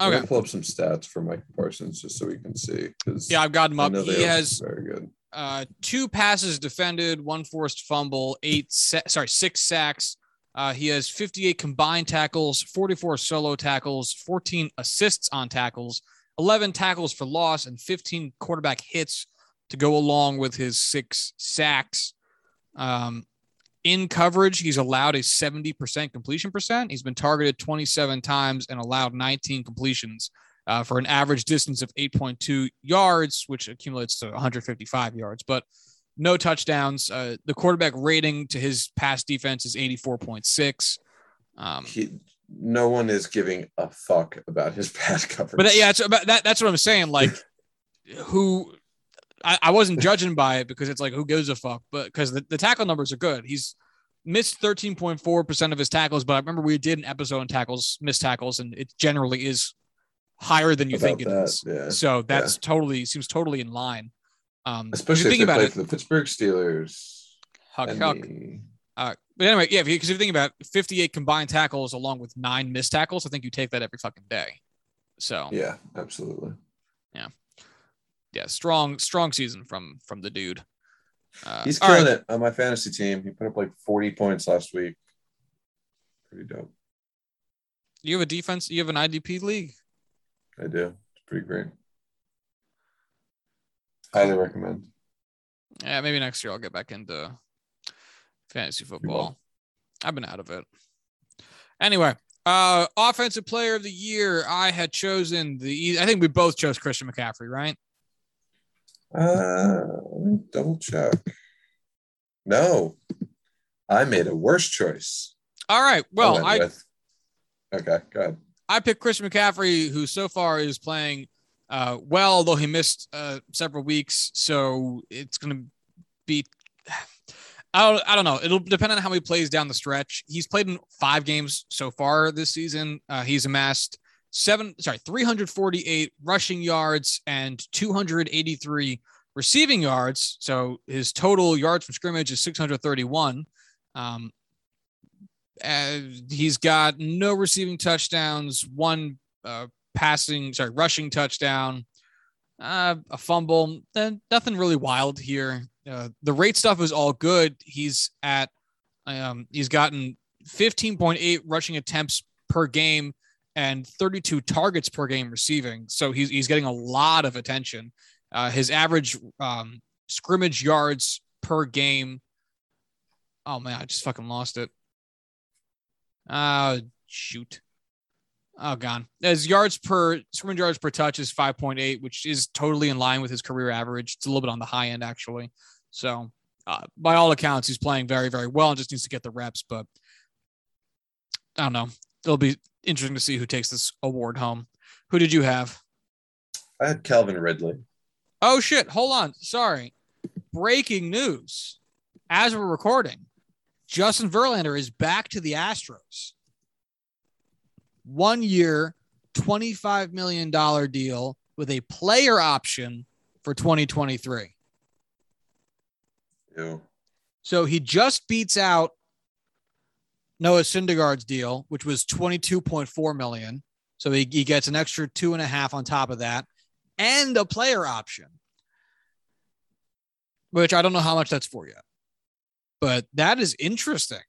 Okay. I'm pull up some stats for Mike Parsons just so we can see. Yeah, I've got him up. He has very good uh, two passes defended, one forced fumble, eight sa- sorry six sacks. Uh, he has 58 combined tackles, 44 solo tackles, 14 assists on tackles, 11 tackles for loss, and 15 quarterback hits to go along with his six sacks. Um, in coverage, he's allowed a 70% completion percent. He's been targeted 27 times and allowed 19 completions uh, for an average distance of 8.2 yards, which accumulates to 155 yards, but no touchdowns. Uh, the quarterback rating to his pass defense is 84.6. Um, he, no one is giving a fuck about his pass coverage. But yeah, it's about that. That's what I'm saying. Like, who I, I, wasn't judging by it because it's like who gives a fuck, but because the, the tackle numbers are good. He's missed 13.4% of his tackles, but I remember we did an episode on tackles, missed tackles, and it generally is higher than you About think it that, is. yeah. So that's Yeah. totally seems totally in line. Um, Especially if they about it, for the Pittsburgh Steelers. huck, huck. the- Uh, but anyway, yeah, because if you think about 58 combined tackles along with nine missed tackles, I think you take that every fucking day. So yeah, absolutely. yeah, absolutely. strong, strong season from from the dude. Uh, He's killing right. it on my fantasy team. He put up like 40 points last week. Pretty dope. You have a defense. You have an IDP league. I do. It's pretty great. Highly recommend. Yeah, maybe next year I'll get back into fantasy football. I've been out of it. Anyway, uh offensive player of the year, I had chosen the I think we both chose Christian McCaffrey, right? Uh, let me double check. No, I made a worse choice. All right. Well, went I with- okay, go ahead. I picked Chris McCaffrey, who so far is playing uh, well, though he missed uh, several weeks. So it's going to be, I don't, I don't know. It'll depend on how he plays down the stretch. He's played in five games so far this season. Uh, he's amassed seven, sorry, 348 rushing yards and 283 receiving yards. So his total yards from scrimmage is 631. Um, he's got no receiving touchdowns, one uh, passing, sorry, rushing touchdown, uh, a fumble. Uh, nothing really wild here. Uh, the rate stuff is all good. He's at, um, he's gotten 15.8 rushing attempts per game and 32 targets per game receiving. So he's he's getting a lot of attention. Uh, his average um, scrimmage yards per game Oh man, I just fucking lost it. Oh shoot. Oh gone. As yards per scrimmage yards per touch is 5.8, which is totally in line with his career average. It's a little bit on the high end actually. So uh, by all accounts, he's playing very, very well and just needs to get the reps. But I don't know. It'll be interesting to see who takes this award home. Who did you have? I had Calvin Ridley. Oh shit! Hold on. Sorry. Breaking news. As we're recording, Justin Verlander is back to the Astros. One year, $25 million deal with a player option for 2023. Ew. So he just beats out Noah Syndergaard's deal, which was 22.4 million. So he, he gets an extra two and a half on top of that and a player option, which I don't know how much that's for yet. But that is interesting.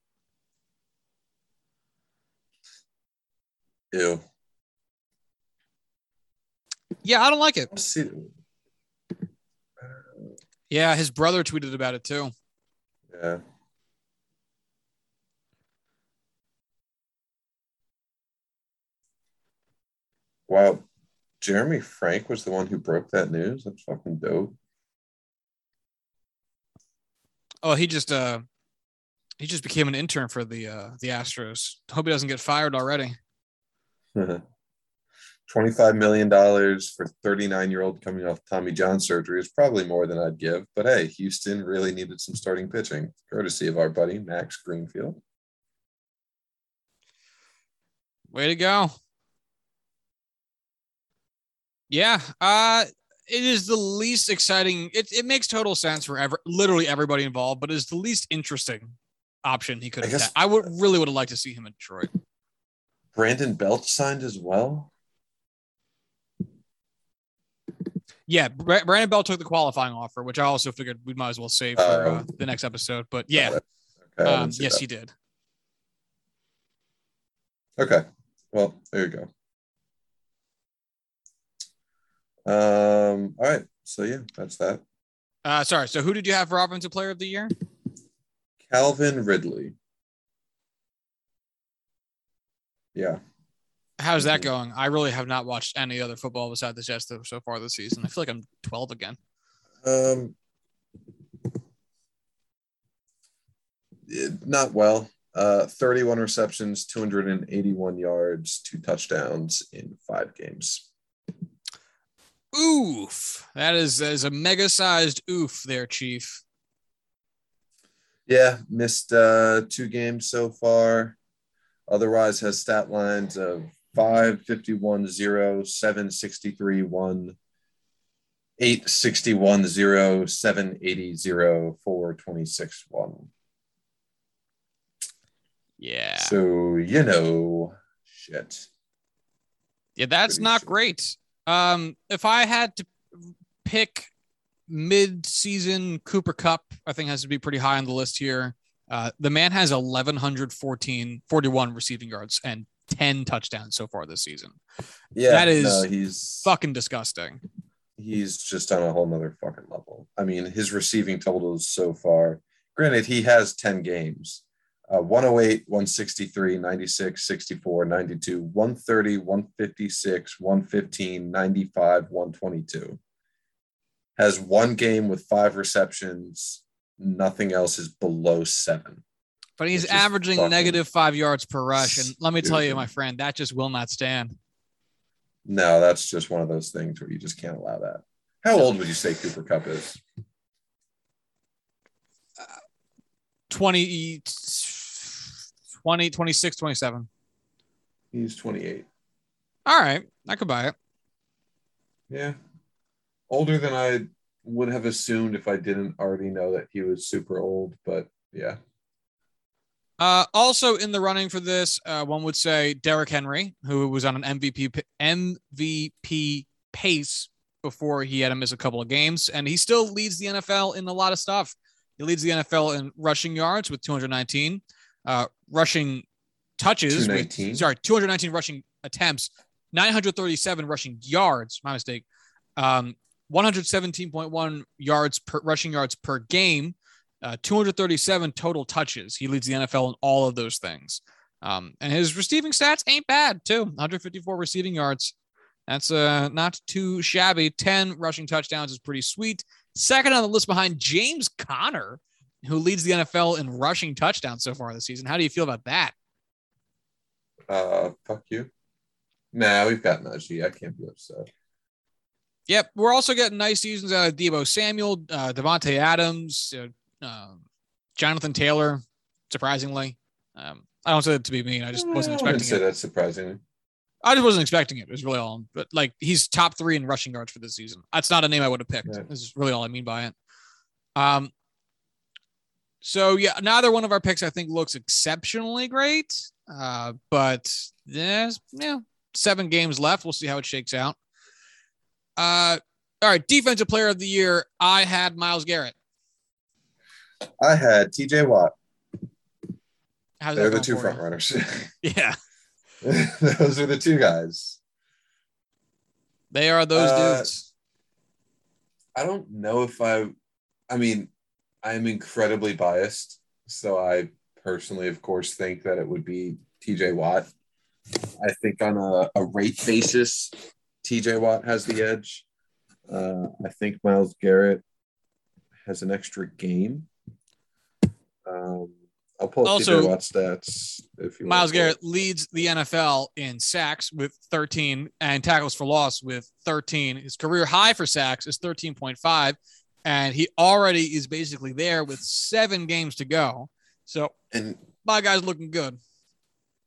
Ew. Yeah, I don't like it. Yeah, his brother tweeted about it too. Yeah. Wow. Jeremy Frank was the one who broke that news. That's fucking dope. Oh, he just uh he just became an intern for the uh the Astros. Hope he doesn't get fired already. $25 million for 39 year old coming off Tommy John surgery is probably more than I'd give. But hey, Houston really needed some starting pitching, courtesy of our buddy Max Greenfield. Way to go. Yeah, uh it is the least exciting. It, it makes total sense for ever, literally everybody involved, but it's the least interesting option he could have. I guess- I would really would have liked to see him in Detroit. Brandon Belt signed as well. Yeah, Brandon Belt took the qualifying offer, which I also figured we might as well save for uh, Oh. the next episode. But yeah, Okay, um, yes, that. he did. Okay. Well, there you go. Um, all right. So yeah, that's that. Uh, sorry. So who did you have for offensive player of the year? Calvin Ridley. Yeah. How's that Mhm. going? I really have not watched any other football besides the Jets so far this season. I feel like I'm 12 again. Um not well. Uh 31 receptions, 281 yards, two touchdowns in five games. Oof. That is, that is a mega sized oof there, Chief. Yeah, missed uh two games so far. Otherwise has stat lines of 551 0, 763 1, 861 0, 780 0, 426 1. Yeah. So, you know, shit. Yeah, that's Pretty not great. Um, if I had to pick mid-season Cooper Kupp, I think has to be pretty high on the list here. Uh, the man has 1114 41 receiving yards and 10 touchdowns so far this season. Yeah, That is no, he's Fucking disgusting. he's just on a whole nother fucking level. I mean, his receiving totals so far, granted, he has 10 games uh, 108, 163, 96, 64, 92, 130, 156, 115, 95, 122. Has one game with five receptions. Nothing else is below seven. But he's averaging negative five yards per rush. And let me tell you, my friend, that just will not stand. No, that's just one of those things where you just can't allow that. How old would you say Cooper Kupp is? 20, 20 26, 27. He's 28. All right. I could buy it. Yeah. Older than I would have assumed if I didn't already know that he was super old, but yeah. Uh, also in the running for this, uh, one would say Derrick Henry, who was on an MVP MVP pace before he had to miss a couple of games, and he still leads the NFL in a lot of stuff. He leads the NFL in rushing yards with 219, uh, rushing touches with sorry 219 rushing attempts, 937 rushing yards. My mistake. Um, 117.1 yards per rushing yards per game, uh, 237 total touches. He leads the NFL in all of those things. Um, and his receiving stats ain't bad too. 154 receiving yards. That's uh, not too shabby. 10 rushing touchdowns is pretty sweet. Second on the list behind James Conner, who leads the NFL in rushing touchdowns so far this season. How do you feel about that? Uh, fuck you. Nah, we've got Najee. I can't be upset. Yep, we're also getting nice seasons out of Deebo Samuel, uh, Davante Adams, uh, um, Jonathan Taylor. Surprisingly, um, I don't say that to be mean. I just wasn't I expecting say it. that's surprising. I just wasn't expecting it. It was really all. But like, he's top three in rushing yards for this season. That's not a name I would have picked. Right. This is really all I mean by it. Um. So yeah, neither one of our picks I think looks exceptionally great. Uh, but there's yeah, seven games left. We'll see how it shakes out. Uh, all right, defensive player of the year. I had Myles Garrett. I had TJ Watt. How's They're the two front you? runners. Yeah, Those are the two guys. they are those Uh, dudes. I don't know if I, I mean, I'm incredibly biased. So I personally, of course, think that it would be TJ Watt. I think on a, a rate basis, TJ Watt has the edge. Uh, I think Myles Garrett has an extra game. Um, I'll pull up Also, TJ Watt stats if you want Myles it. Garrett leads the NFL in sacks with 13 and tackles for loss with 13. His career high for sacks is 13.5, and he already is basically there with seven games to go. So And my guy's looking good.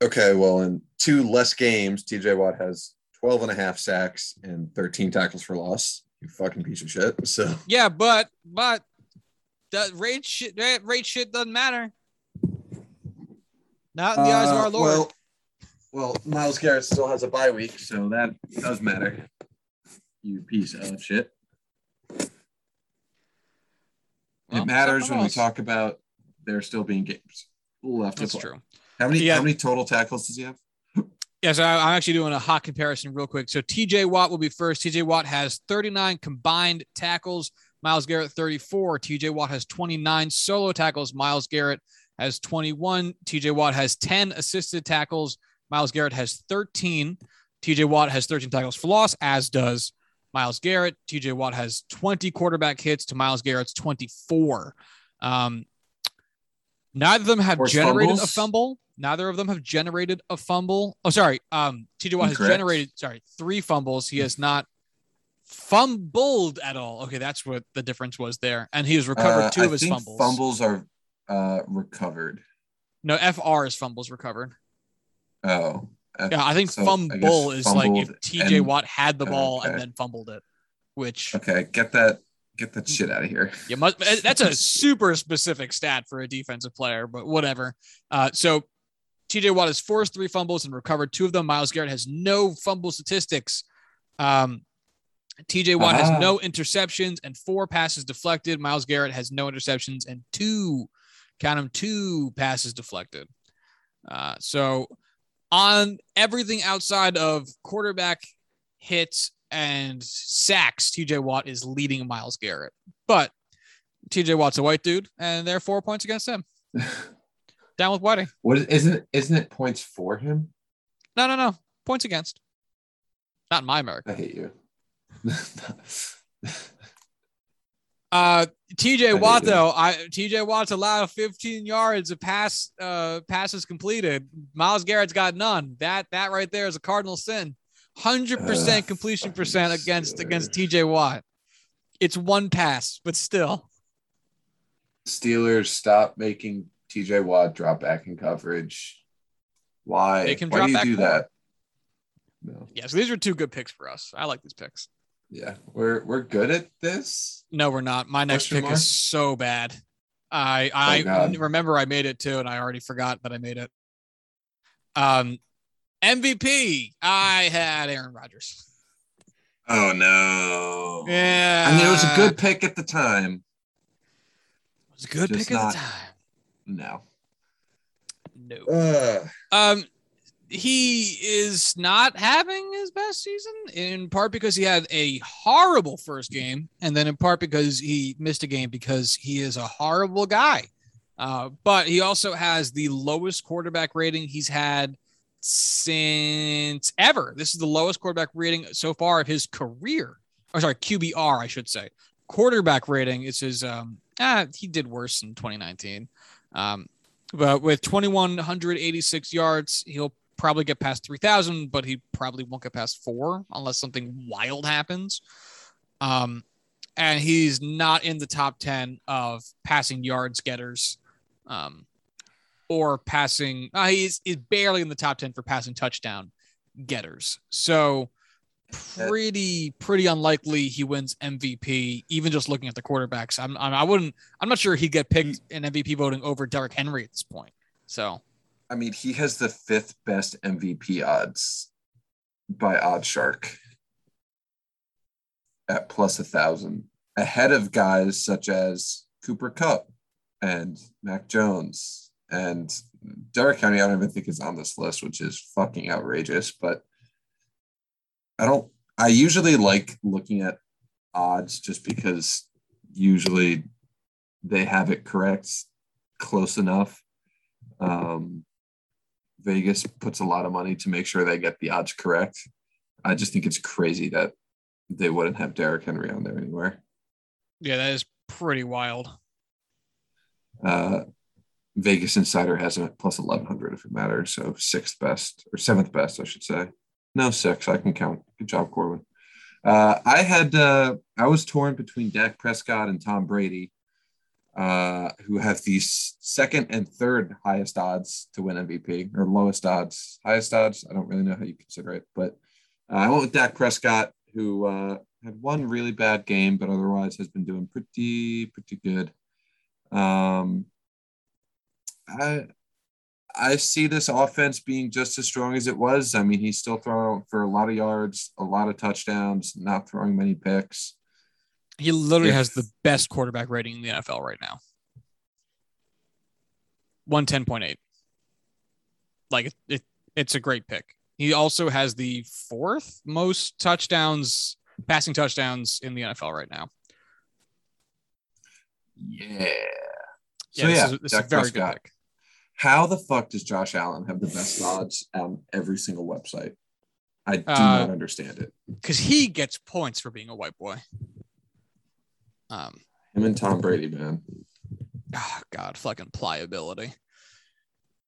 Okay, well, in two less games, TJ Watt has 12 and a half sacks and 13 tackles for loss. You fucking piece of shit. So, Yeah, but but that rate shit that rate shit doesn't matter. Not in the eyes of our Lord. Uh, Well, well, Myles Garrett still has a bye week, so that does matter. You piece of shit. Well, it matters when we talk about there still being games left That's to play. true. How many Yeah. how many total tackles does he have? Yeah, so I'm actually doing a hot comparison real quick. So TJ Watt will be first. TJ Watt has 39 combined tackles. Myles Garrett 34. TJ Watt has 29 solo tackles. Myles Garrett has 21. TJ Watt has 10 assisted tackles. Myles Garrett has 13. TJ Watt has 13 tackles for loss, as does Myles Garrett. TJ Watt has 20 quarterback hits to Myles Garrett's 24. Um, neither of them have generated a fumble. Neither of them have generated a fumble. Oh, sorry. Um, TJ Watt has generated sorry three fumbles. He has not fumbled at all. Okay, that's what the difference was there. And he has recovered Uh, two I of his fumbles. Fumbles are uh, recovered. No, FR is fumbles recovered. Oh, Yeah, I think So, fumble guess is like if TJ and- Watt had the ball and then fumbled it, which Okay, get that get that shit out of here. you must. eh, That's a super specific stat for a defensive player, but whatever. Uh, so TJ Watt has forced three fumbles and recovered two of them. Myles Garrett has no fumble statistics. Um, TJ Watt Ah. has no interceptions and four passes deflected. Myles Garrett has no interceptions and two, count them, two passes deflected. Uh, so on everything outside of quarterback hits and sacks, TJ Watt is leading Myles Garrett. But TJ Watt's a white dude, and there are four points against him. Down with Whiting. What is, isn't it? Isn't it points for him? No, no, no. Points against. Not in my America. I hate you. Uh, TJ Watt though, I TJ Watt's allowed 15 yards of pass uh passes completed. Myles Garrett's got none. That that right there is a cardinal sin. 100% Ugh, completion percent against against TJ Watt. It's one pass, but still. Steelers stop making TJ Watt drop back in coverage. Why? Why drop do you do more. that? No. Yeah, so these are two good picks for us. I like these picks. Yeah, we're we're good at this. No, we're not. My next Question pick mark? is so bad. I I Oh, remember I made it too, and I already forgot that I made it. Um, MVP. I had Aaron Rodgers. Oh no. Yeah, I mean, it was a good pick at the time. It was a good just pick at the time. No. No. Uh, Um, he is not having his best season in part because he had a horrible first game, and then in part because he missed a game because he is a horrible guy. Uh, but he also has the lowest quarterback rating he's had since ever. This is the lowest quarterback rating so far of his career. Or sorry, QBR, I should say. Quarterback rating is his. Um, ah, he did worse in 2019. Um, but with 2,186 yards, he'll probably get past 3,000, but he probably won't get past four unless something wild happens. Um, and he's not in the top 10 of passing yards getters um, or passing. Uh, he's, he's barely in the top 10 for passing touchdown getters. So pretty, pretty unlikely he wins MVP, even just looking at the quarterbacks. I'm, I'm I wouldn't, I'm not sure he'd get picked in MVP voting over Derrick Henry at this point. So I mean, he has the fifth best MVP odds by OddsShark at plus a thousand, ahead of guys such as Cooper Kupp and Mac Jones and Derrick Henry. I don't even think is on this list, which is fucking outrageous. But I don't. I usually like looking at odds just because usually they have it correct close enough. Um, Vegas puts a lot of money to make sure they get the odds correct. I just think it's crazy that they wouldn't have Derrick Henry on there anywhere. Yeah, that is pretty wild. Uh, Vegas Insider has him at plus 1100 if it matters. So sixth best or seventh best, I should say. No, six. I can count. Good job, Corbin. Uh, I had, uh, I was torn between Dak Prescott and Tom Brady uh, who have the second and third highest odds to win MVP or lowest odds, highest odds. I don't really know how you consider it, but uh, I went with Dak Prescott, who uh, had one really bad game, but otherwise has been doing pretty, pretty good. Um, I I see this offense being just as strong as it was. I mean, he's still throwing for a lot of yards, a lot of touchdowns, not throwing many picks. He literally has the best quarterback rating in the NFL right now. 110.8. Like it, it, it's a great pick. He also has the fourth most touchdowns, passing touchdowns in the NFL right now. Yeah. So yeah, this, is, this is a very Prescott. good pick. How the fuck does Josh Allen have the best odds on every single website? I do uh, not understand it. Because he gets points for being a white boy. Um, Him and Tom Brady, man. Oh, God, fucking pliability.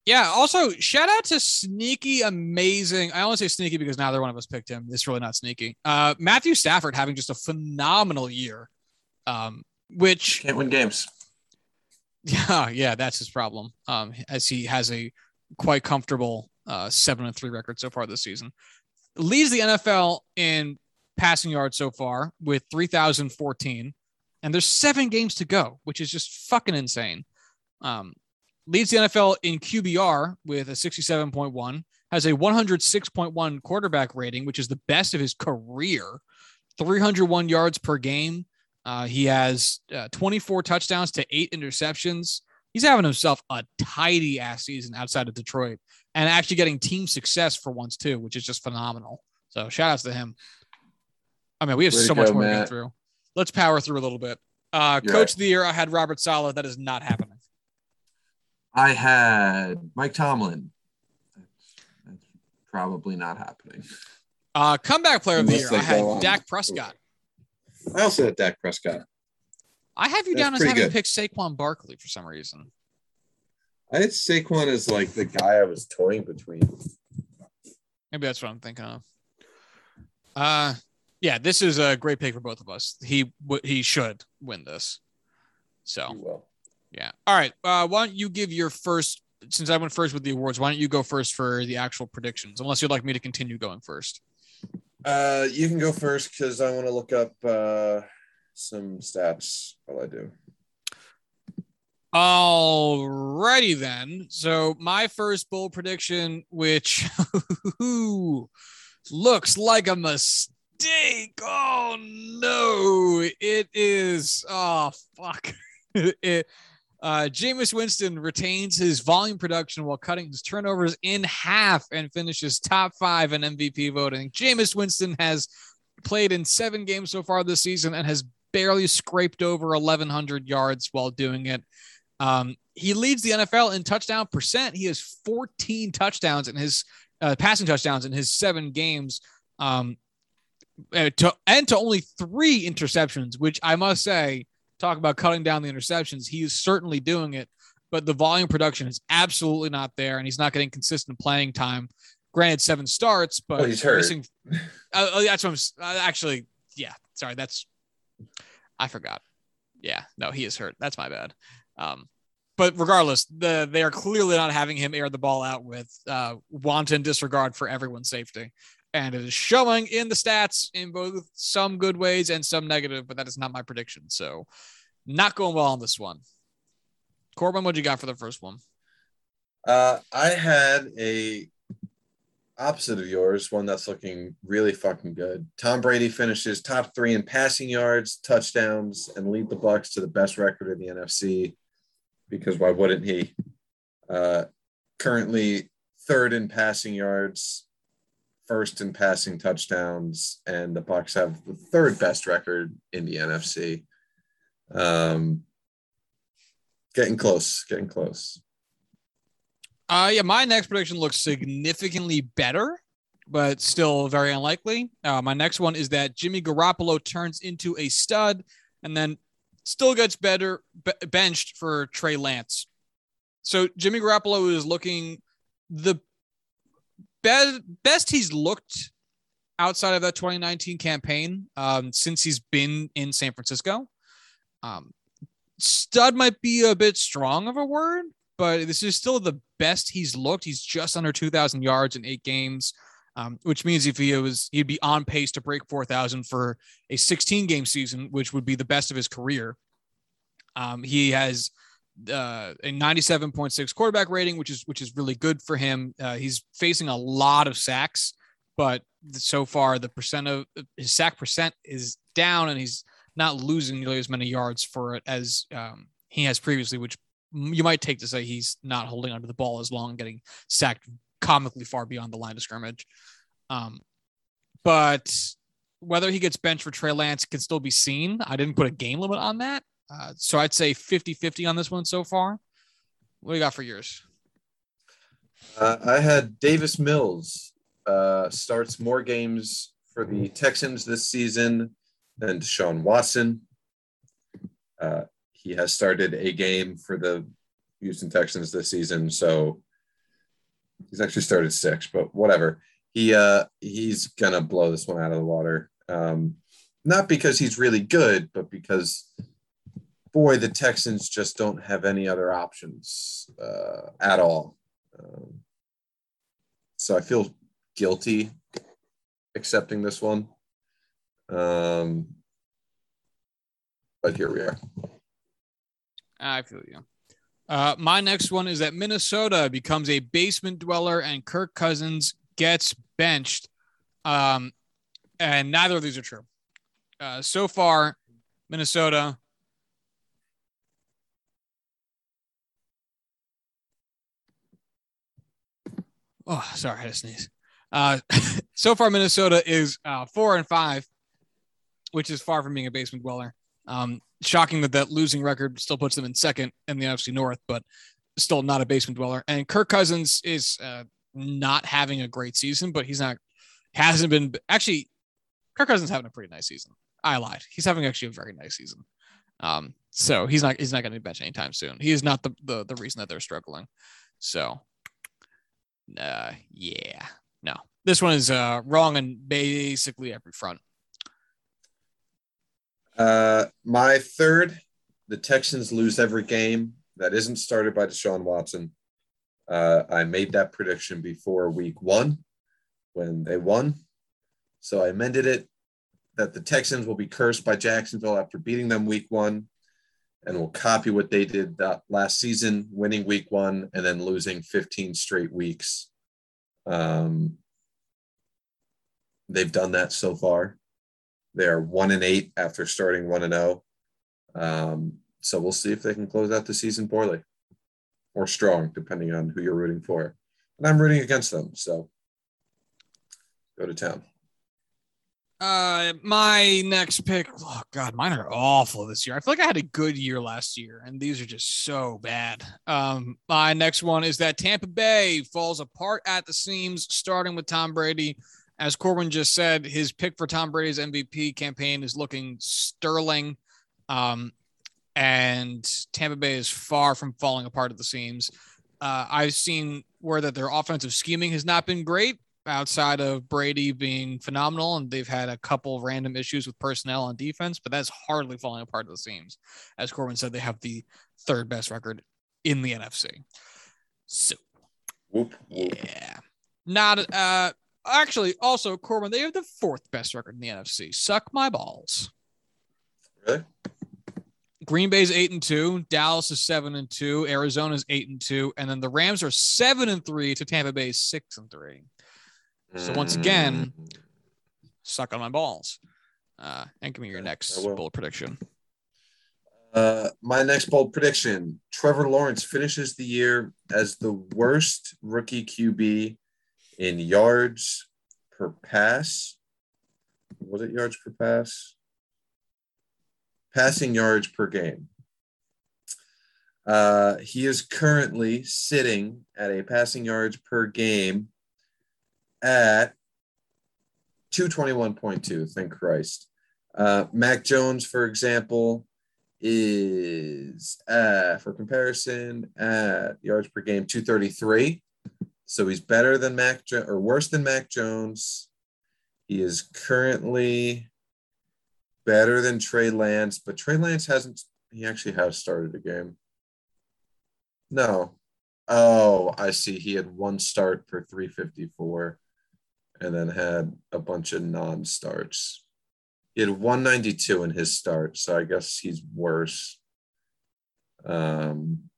Yeah. Also, shout out to sneaky, amazing. I only say sneaky because neither one of us picked him. It's really not sneaky. Uh, Matthew Stafford having just a phenomenal year, um, which can't win games. Yeah, yeah, that's his problem. Um, as he has a quite comfortable uh, seven and three record so far this season, leads the NFL in passing yards so far with three thousand fourteen and there's seven games to go, which is just fucking insane. Um, leads the NFL in QBR with a 67.1, has a 106.1 quarterback rating, which is the best of his career, 301 yards per game. Uh, he has uh, 24 touchdowns to eight interceptions. He's having himself a tidy ass season outside of Detroit and actually getting team success for once too, which is just phenomenal. So shout outs to him. I mean, we have Way so much go, more to get through let's power through a little bit. Uh, coach right. of the year, I had Robert Saleh. That is not happening. I had Mike Tomlin. That's, that's probably not happening. Uh, comeback player Unless of the year, I had Dak Prescott. I also had Dak Prescott. I have you that's down as having good. picked Saquon Barkley for some reason. I had Saquon as like the guy I was toying between. Maybe that's what I'm thinking of. Uh, yeah, this is a great pick for both of us. He he should win this. So, yeah. All right. Uh, why don't you give your first? Since I went first with the awards, why don't you go first for the actual predictions? Unless you'd like me to continue going first. Uh, you can go first because I want to look up uh, some stats while I do. Alrighty then. So my first bold prediction, which looks like a mistake mistake. Oh no, it is. Oh fuck. it, Uh, Jameis Winston retains his volume production while cutting his turnovers in half and finishes top five in MVP voting. Jameis Winston has played in seven games so far this season and has barely scraped over 1,100 yards while doing it. Um, he leads the NFL in touchdown percent. He has 14 touchdowns in his uh, passing touchdowns in his seven games. Um, uh, to, and to only three interceptions, which I must say, talk about cutting down the interceptions. He is certainly doing it, but the volume production is absolutely not there, and he's not getting consistent playing time. Granted, seven starts, but Well, he's hurt. missing. Uh, oh, that's what I'm uh, actually. Yeah, sorry, that's. I forgot. Yeah, no, he is hurt. That's my bad. Um, but regardless, the they are clearly not having him air the ball out with uh, wanton disregard for everyone's safety, and it is showing in the stats in both some good ways and some negative. But that is not my prediction, so not going well on this one. Corbin, what you got for the first one? Uh, I had a opposite of yours, one that's looking really fucking good. Tom Brady finishes top three in passing yards, touchdowns, and lead the Bucs to the best record in the NFC. Because why wouldn't he? Uh, currently third in passing yards, first in passing touchdowns, and the Bucs have the third best record in the NFC. Um, getting close, getting close. Uh, yeah, my next prediction looks significantly better, but still very unlikely. Uh, my next one is that Jimmy Garoppolo turns into a stud and then still gets better be- benched for Trey Lance. So Jimmy Garoppolo is looking the best best he's looked outside of that 2019 campaign um, since he's been in San Francisco. Um, stud might be a bit strong of a word, but this is still the best he's looked. He's just under 2,000 yards in eight games, um, which means if he was, he'd be on pace to break 4,000 for a 16 game season, which would be the best of his career. Um, he has uh, a 97.6 quarterback rating, which is which is really good for him. Uh, he's facing a lot of sacks, but so far the percent of his sack percent is down, and he's not losing nearly as many yards for it as um, he has previously, which you might take to say he's not holding onto the ball as long, getting sacked comically far beyond the line of scrimmage. Um, but whether he gets benched for Trey Lance can still be seen. I didn't put a game limit on that. Uh, so I'd say 50 50 on this one so far. What do you got for yours? Uh, I had Davis Mills uh, starts more games for the Texans this season than Deshaun Watson. Uh, he has started a game for the Houston Texans this season, so he's actually started six. But whatever, he uh, he's gonna blow this one out of the water. Um, not because he's really good, but because boy, the Texans just don't have any other options uh, at all. Um, so I feel guilty accepting this one. Um, but here we are. I feel you. Uh, my next one is that Minnesota becomes a basement dweller and Kirk Cousins gets benched. Um, and neither of these are true. Uh, so far, Minnesota. Oh, sorry, I had to sneeze. Uh, so far, Minnesota is uh, four and five, which is far from being a basement dweller. Um, shocking that that losing record still puts them in second in the NFC North, but still not a basement dweller. And Kirk Cousins is uh, not having a great season, but he's not hasn't been actually. Kirk Cousins having a pretty nice season. I lied. He's having actually a very nice season. Um, so he's not he's not going to be anytime soon. He is not the, the the reason that they're struggling. So, uh, yeah, no, this one is uh wrong on basically every front. Uh, my third, the Texans lose every game that isn't started by Deshaun Watson. Uh, I made that prediction before week one when they won. So I amended it that the Texans will be cursed by Jacksonville after beating them week one and we'll copy what they did last season, winning week one and then losing 15 straight weeks. Um, they've done that so far. They are one and eight after starting one and zero. Um, so we'll see if they can close out the season poorly or strong, depending on who you're rooting for. And I'm rooting against them, so go to town. Uh, my next pick. Oh God, mine are awful this year. I feel like I had a good year last year, and these are just so bad. Um, my next one is that Tampa Bay falls apart at the seams, starting with Tom Brady. As Corbin just said, his pick for Tom Brady's MVP campaign is looking sterling. Um, and Tampa Bay is far from falling apart at the seams. Uh, I've seen where that their offensive scheming has not been great outside of Brady being phenomenal, and they've had a couple random issues with personnel on defense, but that's hardly falling apart at the seams. As Corbin said, they have the third best record in the NFC. So, Whoop, whoop. yeah, not uh. Actually, also Corbin, they have the fourth best record in the NFC. Suck my balls. Really? Green Bay's eight and two, Dallas is seven and two, Arizona's eight and two, and then the Rams are seven and three to Tampa Bay's six and three. So once again- Mm. Suck on my balls. Uh, and give me your next bold prediction. Uh, my next bold prediction Trevor Lawrence finishes the year as the worst rookie QB in yards per pass. Was it yards per pass? Passing yards per game. Uh, he is currently sitting at a passing yards per game at 221.2. Thank Christ. Uh, Mac Jones, for example, is uh, for comparison at yards per game 233. So he's better than Mac jo- or worse than Mac Jones. He is currently better than Trey Lance, but Trey Lance hasn't. He actually has started a game. No. Oh, I see. He had one start for 354 and then had a bunch of non starts. He had 192 in his start, so I guess he's worse. Um,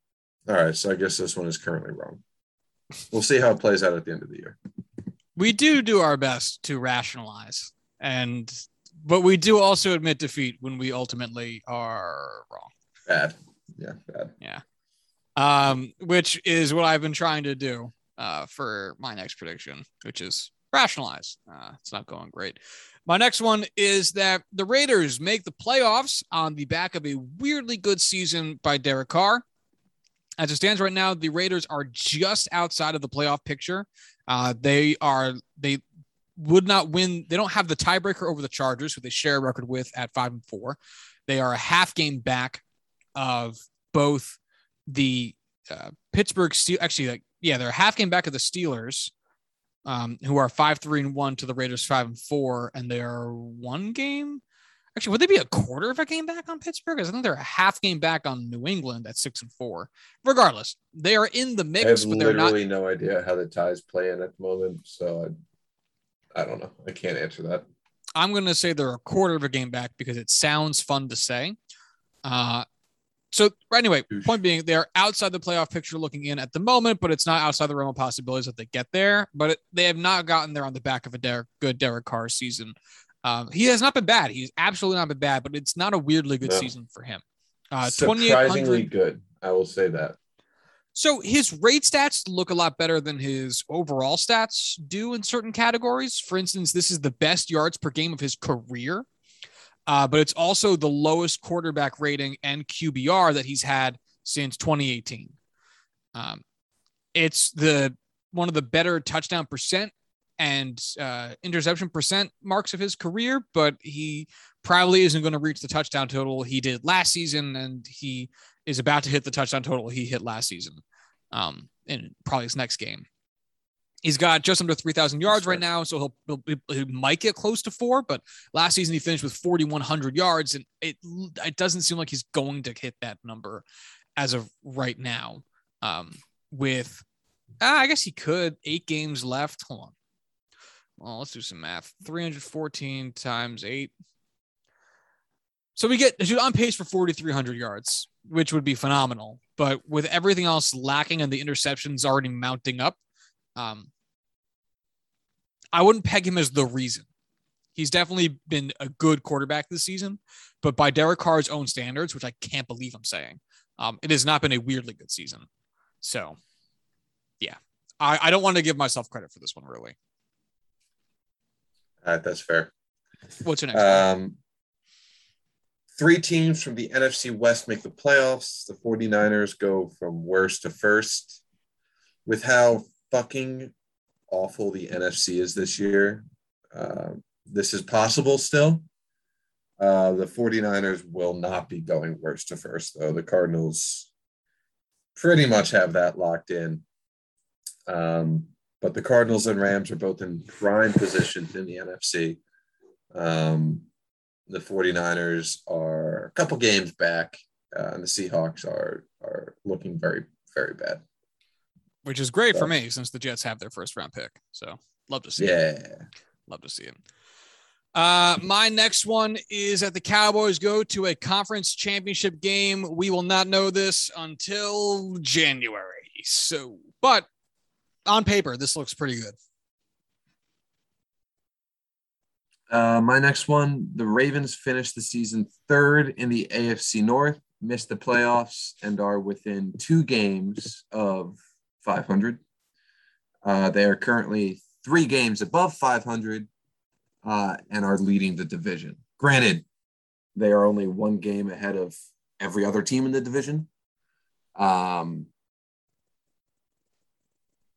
all right, so I guess this one is currently wrong. We'll see how it plays out at the end of the year. We do do our best to rationalize, and but we do also admit defeat when we ultimately are wrong. Bad. Yeah, bad. Yeah. Um, which is what I've been trying to do uh, for my next prediction, which is rationalize. Uh, it's not going great. My next one is that the Raiders make the playoffs on the back of a weirdly good season by Derek Carr. As it stands right now, the Raiders are just outside of the playoff picture. Uh, they are they would not win. They don't have the tiebreaker over the Chargers, who they share a record with at five and four. They are a half game back of both the uh, Pittsburgh Steel. Actually, like yeah, they're a half game back of the Steelers, um, who are five three and one to the Raiders five and four, and they are one game. Actually, would they be a quarter of a game back on Pittsburgh? 'Cause I think they're a half game back on New England at six and four. Regardless, they are in the I mix, have but they're not. no idea how the ties play in at the moment, so I, I don't know. I can't answer that. I'm going to say they're a quarter of a game back because it sounds fun to say. Uh, so anyway, point being, they're outside the playoff picture looking in at the moment, but it's not outside the realm of possibilities that they get there. But it, they have not gotten there on the back of a Derek, good Derek Carr season. Um, he has not been bad. He's absolutely not been bad, but it's not a weirdly good No. season for him. Uh, Surprisingly good. I will say that. So his rate stats look a lot better than his overall stats do in certain categories. For instance, this is the best yards per game of his career, uh, but it's also the lowest quarterback rating and QBR that he's had since 2018. Um, it's the one of the better touchdown percent and uh, interception percent marks of his career, but he probably isn't going to reach the touchdown total he did last season, and he is about to hit the touchdown total he hit last season um, in probably his next game. He's got just under 3,000 yards right now, so he'll, he'll he might get close to four. But last season he finished with 4,100 yards, and it it doesn't seem like he's going to hit that number as of right now. Um, with ah, I guess he could eight games left. Hold on. Well, let's do some math. 314 times eight. So we get he's on pace for 4,300 yards, which would be phenomenal. But with everything else lacking and the interceptions already mounting up, um, I wouldn't peg him as the reason. He's definitely been a good quarterback this season, but by Derek Carr's own standards, which I can't believe I'm saying, um, it has not been a weirdly good season. So, yeah, I, I don't want to give myself credit for this one, really. Uh, that's fair. What's your next? Um, three teams from the NFC West make the playoffs. The 49ers go from worst to first. With how fucking awful the NFC is this year, uh, this is possible still. Uh, the 49ers will not be going worst to first, though. The Cardinals pretty much have that locked in. Um, but the Cardinals and Rams are both in prime positions in the NFC. Um, the 49ers are a couple games back, uh, and the Seahawks are are looking very, very bad. Which is great so. for me since the Jets have their first round pick. So love to see yeah. it. Love to see it. Uh, my next one is that the Cowboys go to a conference championship game. We will not know this until January. So, but on paper, this looks pretty good. Uh, my next one the Ravens finished the season third in the AFC North, missed the playoffs, and are within two games of 500. Uh, they are currently three games above 500 uh, and are leading the division. Granted, they are only one game ahead of every other team in the division. Um,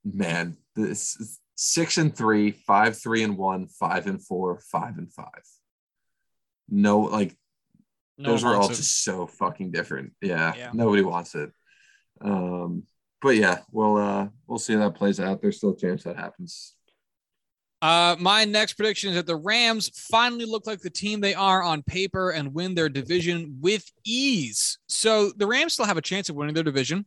man, this is six and three, five, three and one, five and four, five and five. No, like No those are all it. just so fucking different. Yeah, Yeah. nobody wants it. Um, but yeah, we'll uh we'll see how that plays out. There's still a chance that happens. Uh, my next prediction is that the Rams finally look like the team they are on paper and win their division with ease. So the Rams still have a chance of winning their division.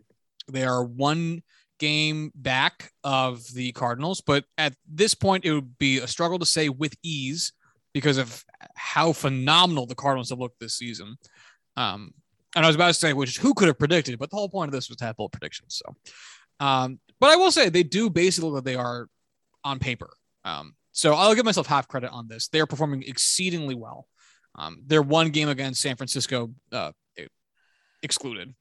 They are one game back of the Cardinals, but at this point, it would be a struggle to say with ease because of how phenomenal the Cardinals have looked this season. Um, and I was about to say, which who could have predicted, but the whole point of this was to have bold predictions. So, um, but I will say they do basically like they are on paper. Um, so I'll give myself half credit on this. They are performing exceedingly well. Um, their one game against San Francisco uh, excluded.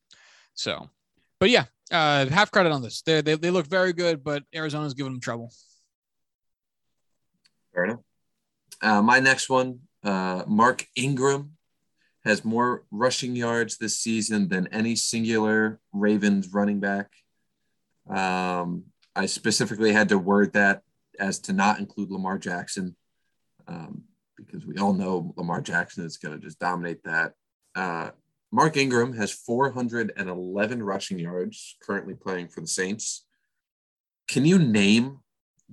So, but yeah, uh, half credit on this. They, they they look very good, but Arizona's giving them trouble. Fair enough. Uh, my next one, uh, Mark Ingram has more rushing yards this season than any singular Ravens running back. Um, I specifically had to word that as to not include Lamar Jackson um, because we all know Lamar Jackson is going to just dominate that. Uh, Mark Ingram has 411 rushing yards currently playing for the Saints. Can you name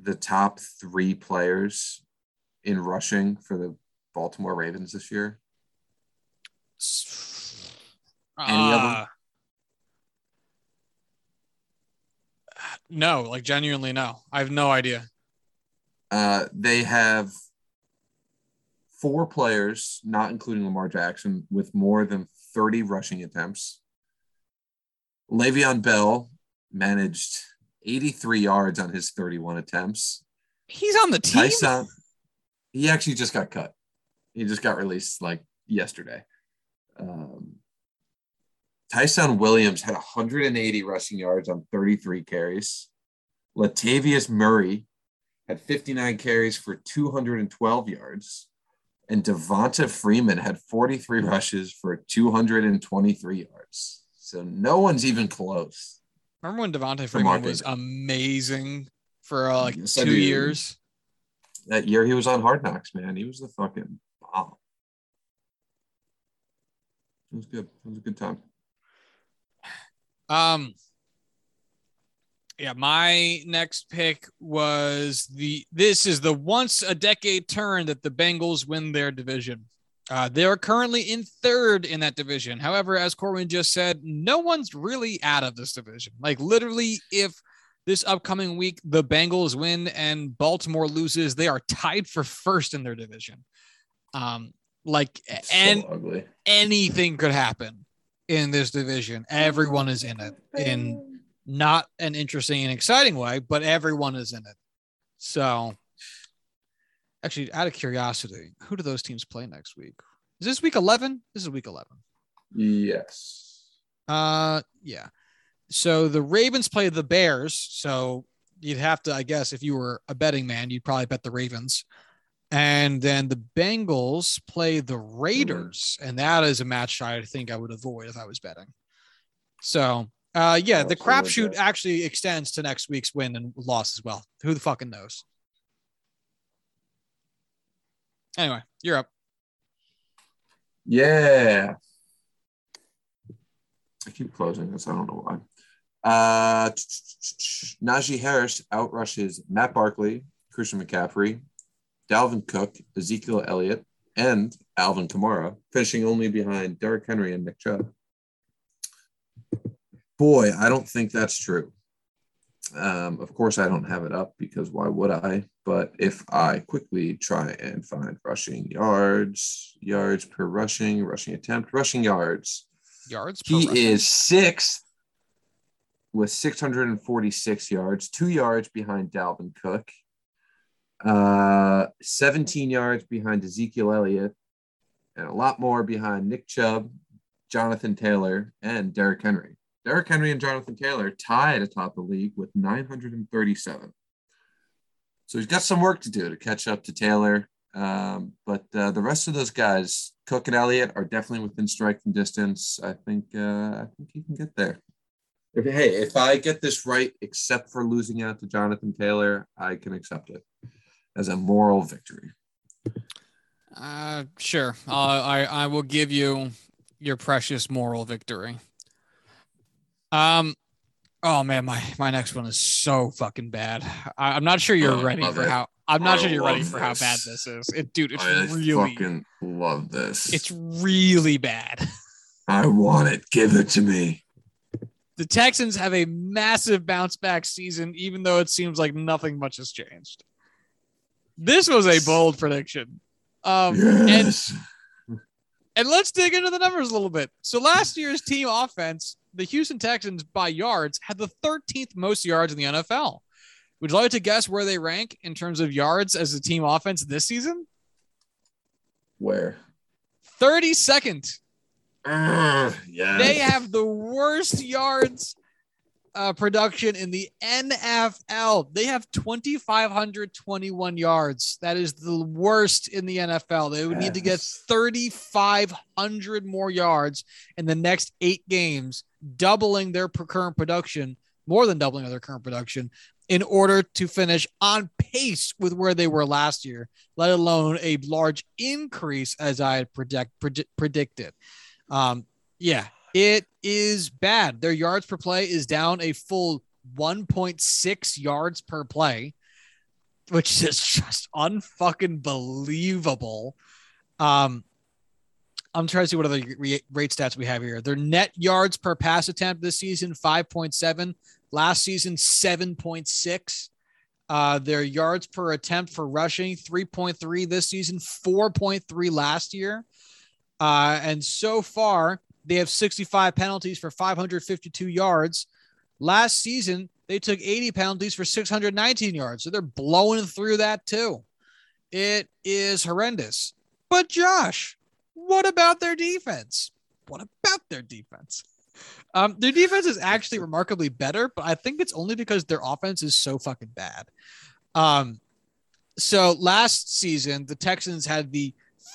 the top three players in rushing for the Baltimore Ravens this year? Any of them? Uh, No, like genuinely, no. I have no idea. Uh, they have four players, not including Lamar Jackson, with more than 30 rushing attempts. Le'Veon Bell managed 83 yards on his 31 attempts. He's on the team. Ty'Son, he actually just got cut. He just got released like yesterday. Um, Ty'Son Williams had 180 rushing yards on 33 carries. Latavius Murray had 59 carries for 212 yards. And Devonta Freeman had 43 rushes for 223 yards. So no one's even close. Remember when Mark Freeman was amazing for uh, like Yes, two years? That year he was on Hard Knocks, man. He was the fucking bomb. It was good. It was a good time. Um, yeah, my next pick was the. This is the once a decade turn that the Bengals win their division. Uh, they are currently in third in that division. However, as Corbin just said, no one's really out of this division. Like literally, if this upcoming week the Bengals win and Baltimore loses, they are tied for first in their division. Um, like It's and so ugly. anything could happen in this division. Everyone is in it in not an interesting and exciting way, but everyone is in it. So Actually, out of curiosity, who do those teams play next week? Is this week 11? This is week 11. Yes. Uh, yeah. So the Ravens play the Bears. So you'd have to, I guess, if you were a betting man, you'd probably bet the Ravens. And then the Bengals play the Raiders, and that is a match I think I would avoid if I was betting. So, uh, yeah, the crapshoot actually extends to next week's win and loss as well. Who the fucking knows? Anyway, you're up. Yeah. I keep closing this. I don't know why. Uh, Najee Harris outrushes Matt Barkley, Christian McCaffrey, Dalvin Cook, Ezekiel Elliott, and Alvin Kamara, finishing only behind Derrick Henry and Nick Chubb. Boy, I don't think that's true. Um, of course, I don't have it up because why would I? But if I quickly try and find rushing yards, yards per rushing, rushing attempt, rushing yards, yards, he is sixth with 646 yards, two yards behind Dalvin Cook, uh, 17 yards behind Ezekiel Elliott, and a lot more behind Nick Chubb, Jonathan Taylor, and Derrick Henry. Derrick Henry and Jonathan Taylor tied atop the league with 937. So he's got some work to do to catch up to Taylor. Um, but uh, the rest of those guys, Cook and Elliott, are definitely within striking distance. I think uh, I think he can get there. If, hey, if I get this right, except for losing out to Jonathan Taylor, I can accept it as a moral victory. Uh, sure. Uh, I I will give you your precious moral victory. Um, oh man, my my next one is so fucking bad. I, am not sure you're oh, ready for it. how. I'm not I sure you're ready for how bad this is. It, dude, it's I really fucking love this. It's really bad. I want it. Give it to me. The Texans have a massive bounce back season, even though it seems like nothing much has changed. This was a bold prediction. Um, yes. and, and let's dig into the numbers a little bit. So last year's team offense, the Houston Texans by yards had the 13th most yards in the NFL. Would you like to guess where they rank in terms of yards as a team offense this season? Where? 32nd. Uh, yes. They have the worst yards uh, production in the NFL. They have 2,521 yards. That is the worst in the NFL. They would yes. need to get 3,500 more yards in the next eight games, doubling their current production, more than doubling their current production, in order to finish on pace with where they were last year, let alone a large increase as I had predict, predict predicted. Um, yeah, it is bad. Their yards per play is down a full 1.6 yards per play, which is just unfucking believable. Um, I'm trying to see what other rate stats we have here. Their net yards per pass attempt this season 5.7, last season 7.6. Uh, their yards per attempt for rushing 3.3 this season, 4.3 last year. Uh, and so far, they have 65 penalties for 552 yards. Last season, they took 80 penalties for 619 yards. So they're blowing through that too. It is horrendous. But Josh, what about their defense? What about their defense? Um, their defense is actually remarkably better, but I think it's only because their offense is so fucking bad. Um, so last season, the Texans had the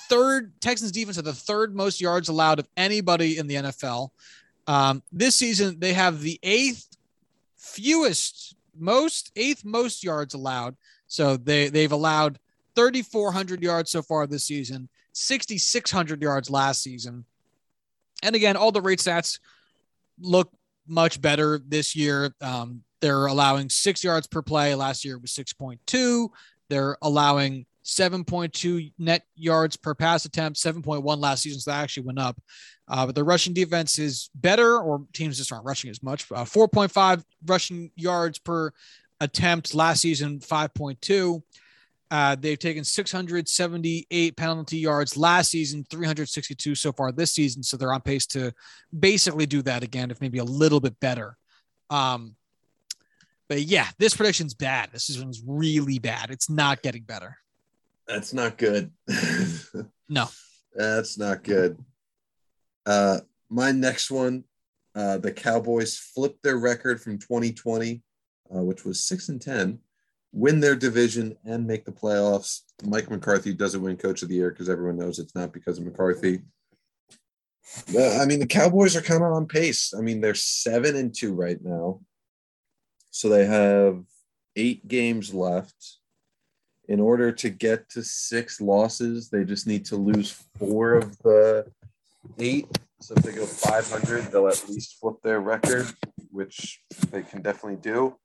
third Texans defense had the third most yards allowed of anybody in the NFL. Um, this season, they have the eighth fewest, most eighth most yards allowed. So they they've allowed 3,400 yards so far this season, 6,600 yards last season. And again, all the rate stats look much better this year. Um, they're allowing six yards per play. Last year was 6.2. They're allowing 7.2 net yards per pass attempt, 7.1 last season. So that actually went up. Uh, but the rushing defense is better, or teams just aren't rushing as much. Uh, 4.5 rushing yards per attempt last season, 5.2. Uh, they've taken 678 penalty yards last season, 362 so far this season. So they're on pace to basically do that again, if maybe a little bit better. Um, but yeah, this prediction's bad. This one's really bad. It's not getting better. That's not good. No. That's not good. Uh, my next one, uh, the Cowboys flipped their record from 2020, uh, which was six and 10, win their division and make the playoffs. Mike McCarthy doesn't win Coach of the Year because everyone knows it's not because of McCarthy. I mean, the Cowboys are kind of on pace. I mean, they're seven and two right now. So they have eight games left. In order to get to six losses, they just need to lose four of the eight. So if they go 500, they'll at least flip their record, which they can definitely do.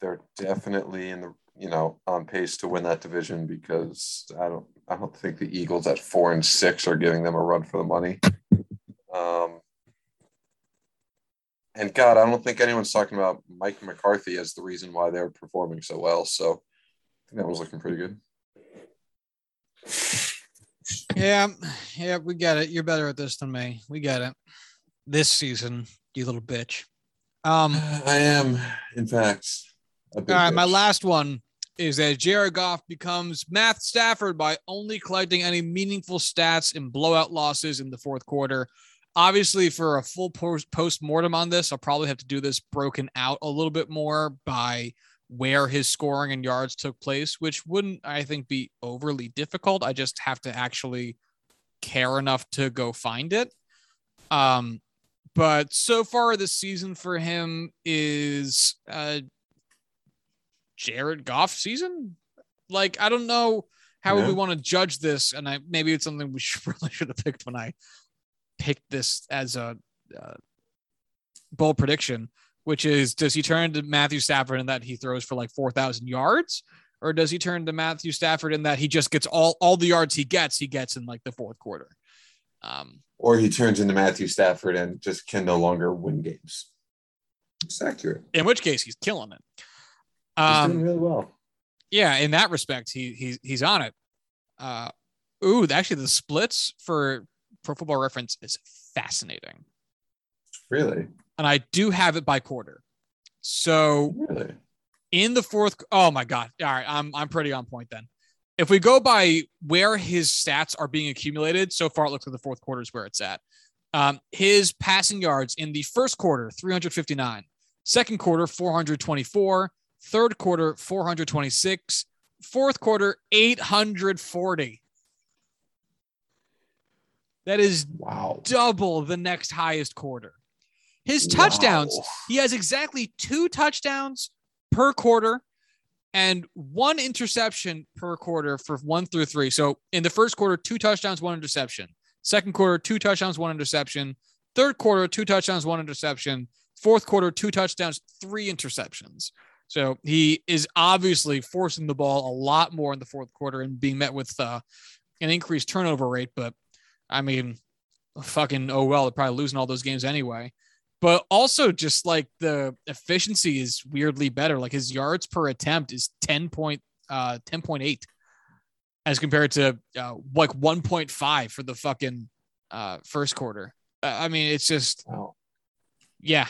They're definitely in the you know on pace to win that division because I don't I don't think the Eagles at four and six are giving them a run for the money. Um, and God, I don't think anyone's talking about Mike McCarthy as the reason why they're performing so well. So that was looking pretty good. Yeah, yeah, we get it. You're better at this than me. We get it. This season, you little bitch. Um, I am, in fact. all right, my last one is that Jared Goff becomes Matt Stafford by only collecting any meaningful stats in blowout losses in the fourth quarter. Obviously, for a full post mortem on this, I'll probably have to do this broken out a little bit more by where his scoring and yards took place, which wouldn't, I think, be overly difficult. I just have to actually care enough to go find it. Um, but so far this season for him is uh Jared Goff season. Like I don't know how yeah. we want to judge this, and I maybe it's something we should, really should have picked when I picked this as a uh, bold prediction which is does he turn to Matthew Stafford in that he throws for like 4,000 yards? Or does he turn to Matthew Stafford in that he just gets all, all the yards he gets, he gets in like the fourth quarter? Um, or he turns into Matthew Stafford and just can no longer win games. It's accurate. In which case, he's killing it. Um, he's doing really well. Yeah, in that respect, he he's he's on it. Uh, ooh, actually, the splits for Pro Football Reference is fascinating. Really? And I do have it by quarter. So really? in the fourth, oh my god! All right, I'm I'm pretty on point then. If we go by where his stats are being accumulated, so far it looks like the fourth quarter is where it's at. Um, his passing yards in the first quarter, 359. Second quarter, 424. Third quarter, 426. Fourth quarter, 840. That is wow. double the next highest quarter. His touchdowns, wow. he has exactly two touchdowns per quarter and one interception per quarter for one through three. So in the first quarter, two touchdowns, one interception. Second quarter, two touchdowns, one interception. Third quarter, two touchdowns, one interception. Fourth quarter, two touchdowns, three interceptions. So he is obviously forcing the ball a lot more in the fourth quarter and being met with uh, an increased turnover rate. But I mean, fucking oh well, they're probably losing all those games anyway but also just like the efficiency is weirdly better. Like his yards per attempt is 10 point, uh, 10.8 as compared to uh, like 1.5 for the fucking uh, first quarter. I mean, it's just, wow. yeah.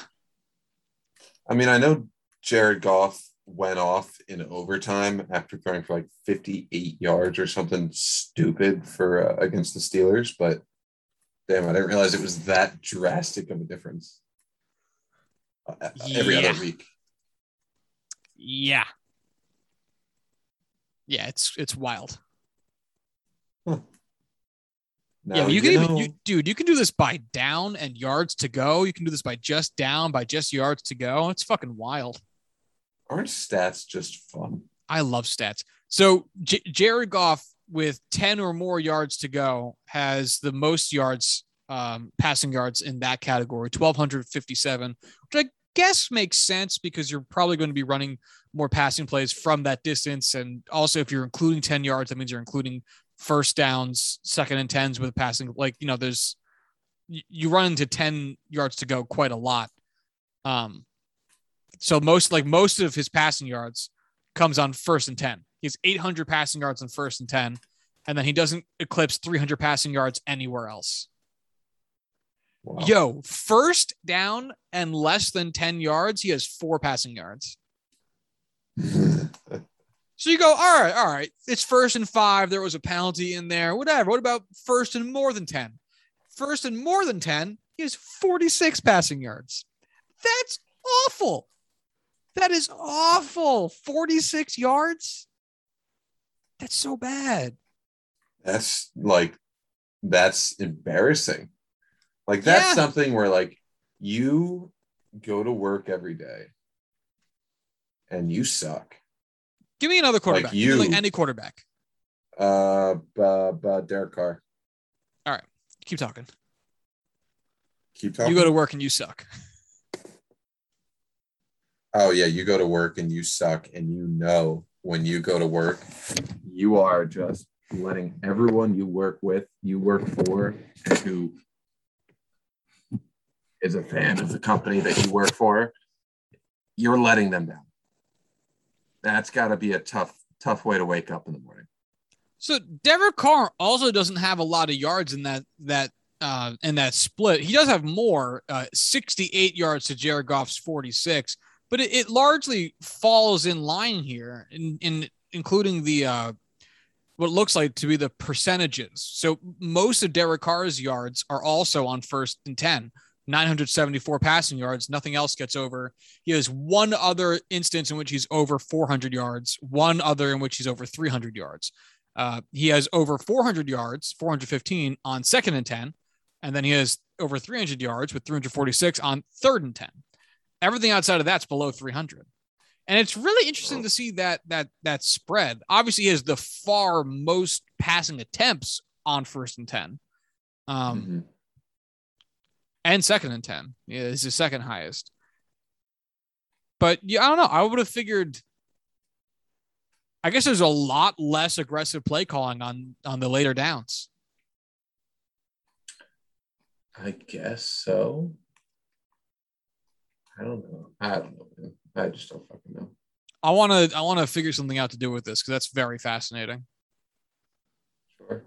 I mean, I know Jared Goff went off in overtime after throwing for like 58 yards or something stupid for uh, against the Steelers, but damn, I didn't realize it was that drastic of a difference every yeah. other week. Yeah. Yeah, it's it's wild. Huh. yeah, you can you even, you, dude. You can do this by down and yards to go. You can do this by just down, by just yards to go. It's fucking wild. Aren't stats just fun? I love stats. So J- Jared Goff with ten or more yards to go has the most yards, um, passing yards in that category, twelve hundred fifty-seven, which I guess makes sense because you're probably going to be running more passing plays from that distance. And also, if you're including 10 yards, that means you're including first downs, second and tens with passing. Like, you know, there's, you run into 10 yards to go quite a lot. Um, so most, like most of his passing yards comes on first and 10. He has 800 passing yards on first and 10. And then he doesn't eclipse 300 passing yards anywhere else. Wow. Yo, first down and less than 10 yards, he has four passing yards. So you go, all right, all right. It's first and five. There was a penalty in there, whatever. What about first and more than 10? First and more than 10, he has 46 passing yards. That's awful. That is awful. 46 yards. That's so bad. That's like that's embarrassing. Like that's Yeah. something where like you go to work every day and you suck. Give me another quarterback. you. Like any quarterback. Uh, uh, uh Derek Carr. All right, keep talking. Keep talking. You go to work and you suck. oh yeah, you go to work and you suck, and you know when you go to work, you are just letting everyone you work with, you work for, and who is a fan of the company that you work for, you're letting them down. That's got to be a tough, tough way to wake up in the morning. So Derek Carr also doesn't have a lot of yards in that that uh, in that split. He does have more, uh, 68 yards to Jared Goff's 46, but it, it largely falls in line here, in, in including the uh, what looks like to be the percentages. So most of Derek Carr's yards are also on first and 10. 974 passing yards. Nothing else gets over. He has one other instance in which he's over 400 yards, one other in which he's over 300 yards. Uh, he has over 400 yards, 415 on second and 10. And then he has over 300 yards with 346 on third and 10. Everything outside of that's below 300. And it's really interesting to see that that that spread. Obviously, he has the far most passing attempts on first and 10. Um, Mhm. And second and 10 yeah, is his second highest. But yeah, I don't know. I would have figured. I guess there's a lot less aggressive play calling on on the later downs. I guess so. I don't know. I don't know. I just don't fucking know. I want to I want to figure something out to do with this because that's very fascinating. Sure.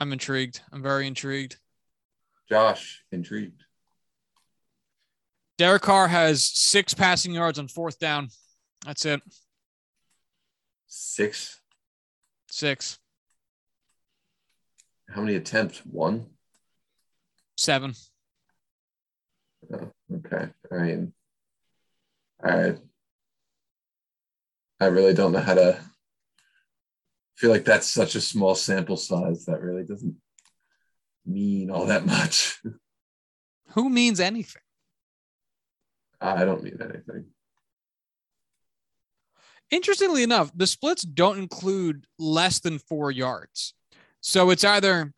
I'm intrigued. I'm very intrigued. Josh, intrigued. Derek Carr has six passing yards on fourth down. That's it. Six. Six, How many attempts? One. seven. Oh, okay. I mean, I I really don't know how to feel like that's such a small sample size that really doesn't mean all that much. Who means anything? I don't mean anything. Interestingly enough, the splits don't include less than four yards. So it's either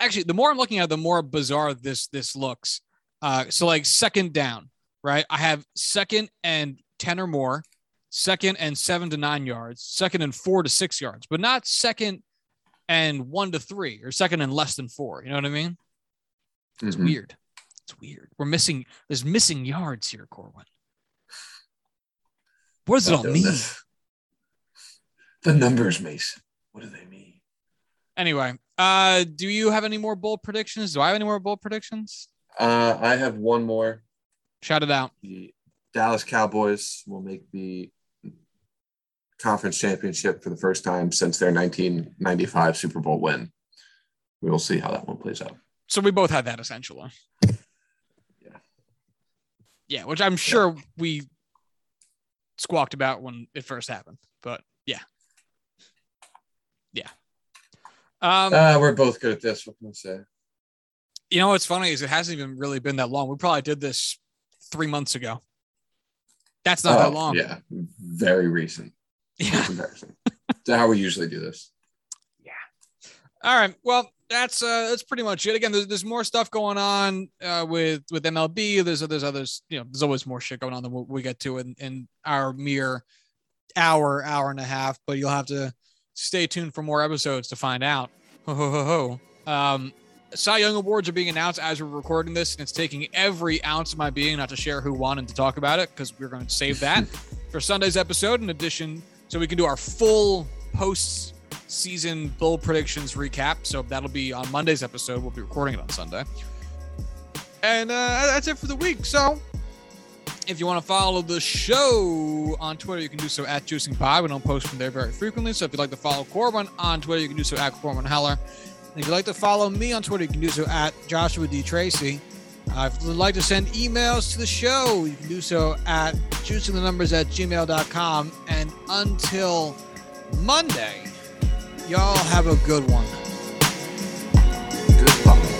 actually the more I'm looking at, it, the more bizarre this this looks. Uh, so like second down, right? I have second and ten or more, second and seven to nine yards, second and four to six yards, but not second and one to three or second and less than four. You know what I mean? It's Mhm. weird. It's weird. We're missing. There's missing yards here, Corbin. What does it all mean? this. The numbers, Mason. What do they mean? Anyway, uh, do you have any more bold predictions? Do I have any more bold predictions? Uh, I have one more. Shout it out. The Dallas Cowboys will make the conference championship for the first time since their 1995 Super Bowl win. We will see how that one plays out. So we both had that essentially. Yeah. Yeah, which I'm sure we squawked about when it first happened. But yeah. Yeah. Um, Uh, we're both good at this. What can I say? you know what's funny is it hasn't even really been that long. We probably did this three months ago. That's not that Oh, long. Yeah, very recent Yeah. comparison to how we usually do this. Yeah. All right. Well, that's uh that's pretty much it. Again, there's, there's more stuff going on uh with with MLB. There's there's others, you know, there's always more shit going on than what we get to in, in our mere hour, hour and a half, but you'll have to stay tuned for more episodes to find out. Ho ho ho ho. Um Cy Young Awards are being announced as we're recording this, and it's taking every ounce of my being not to share who won and to talk about it because we're going to save that for Sunday's episode. In addition, so we can do our full post season bull predictions recap. So that'll be on Monday's episode. We'll be recording it on Sunday. And uh, that's it for the week. So If you want to follow the show on Twitter, you can do so at Juicing Pod. We don't post from there very frequently. So if you'd like to follow Corbin on Twitter, you can do so at Corbin Heller. And if you'd like to follow me on Twitter, you can do so at Joshua D. Tracy. Uh, if you'd like to send emails to the show, you can do so at juicingthenumbers at gmail.com. And until Monday, Y'all have a good one. Goodbye.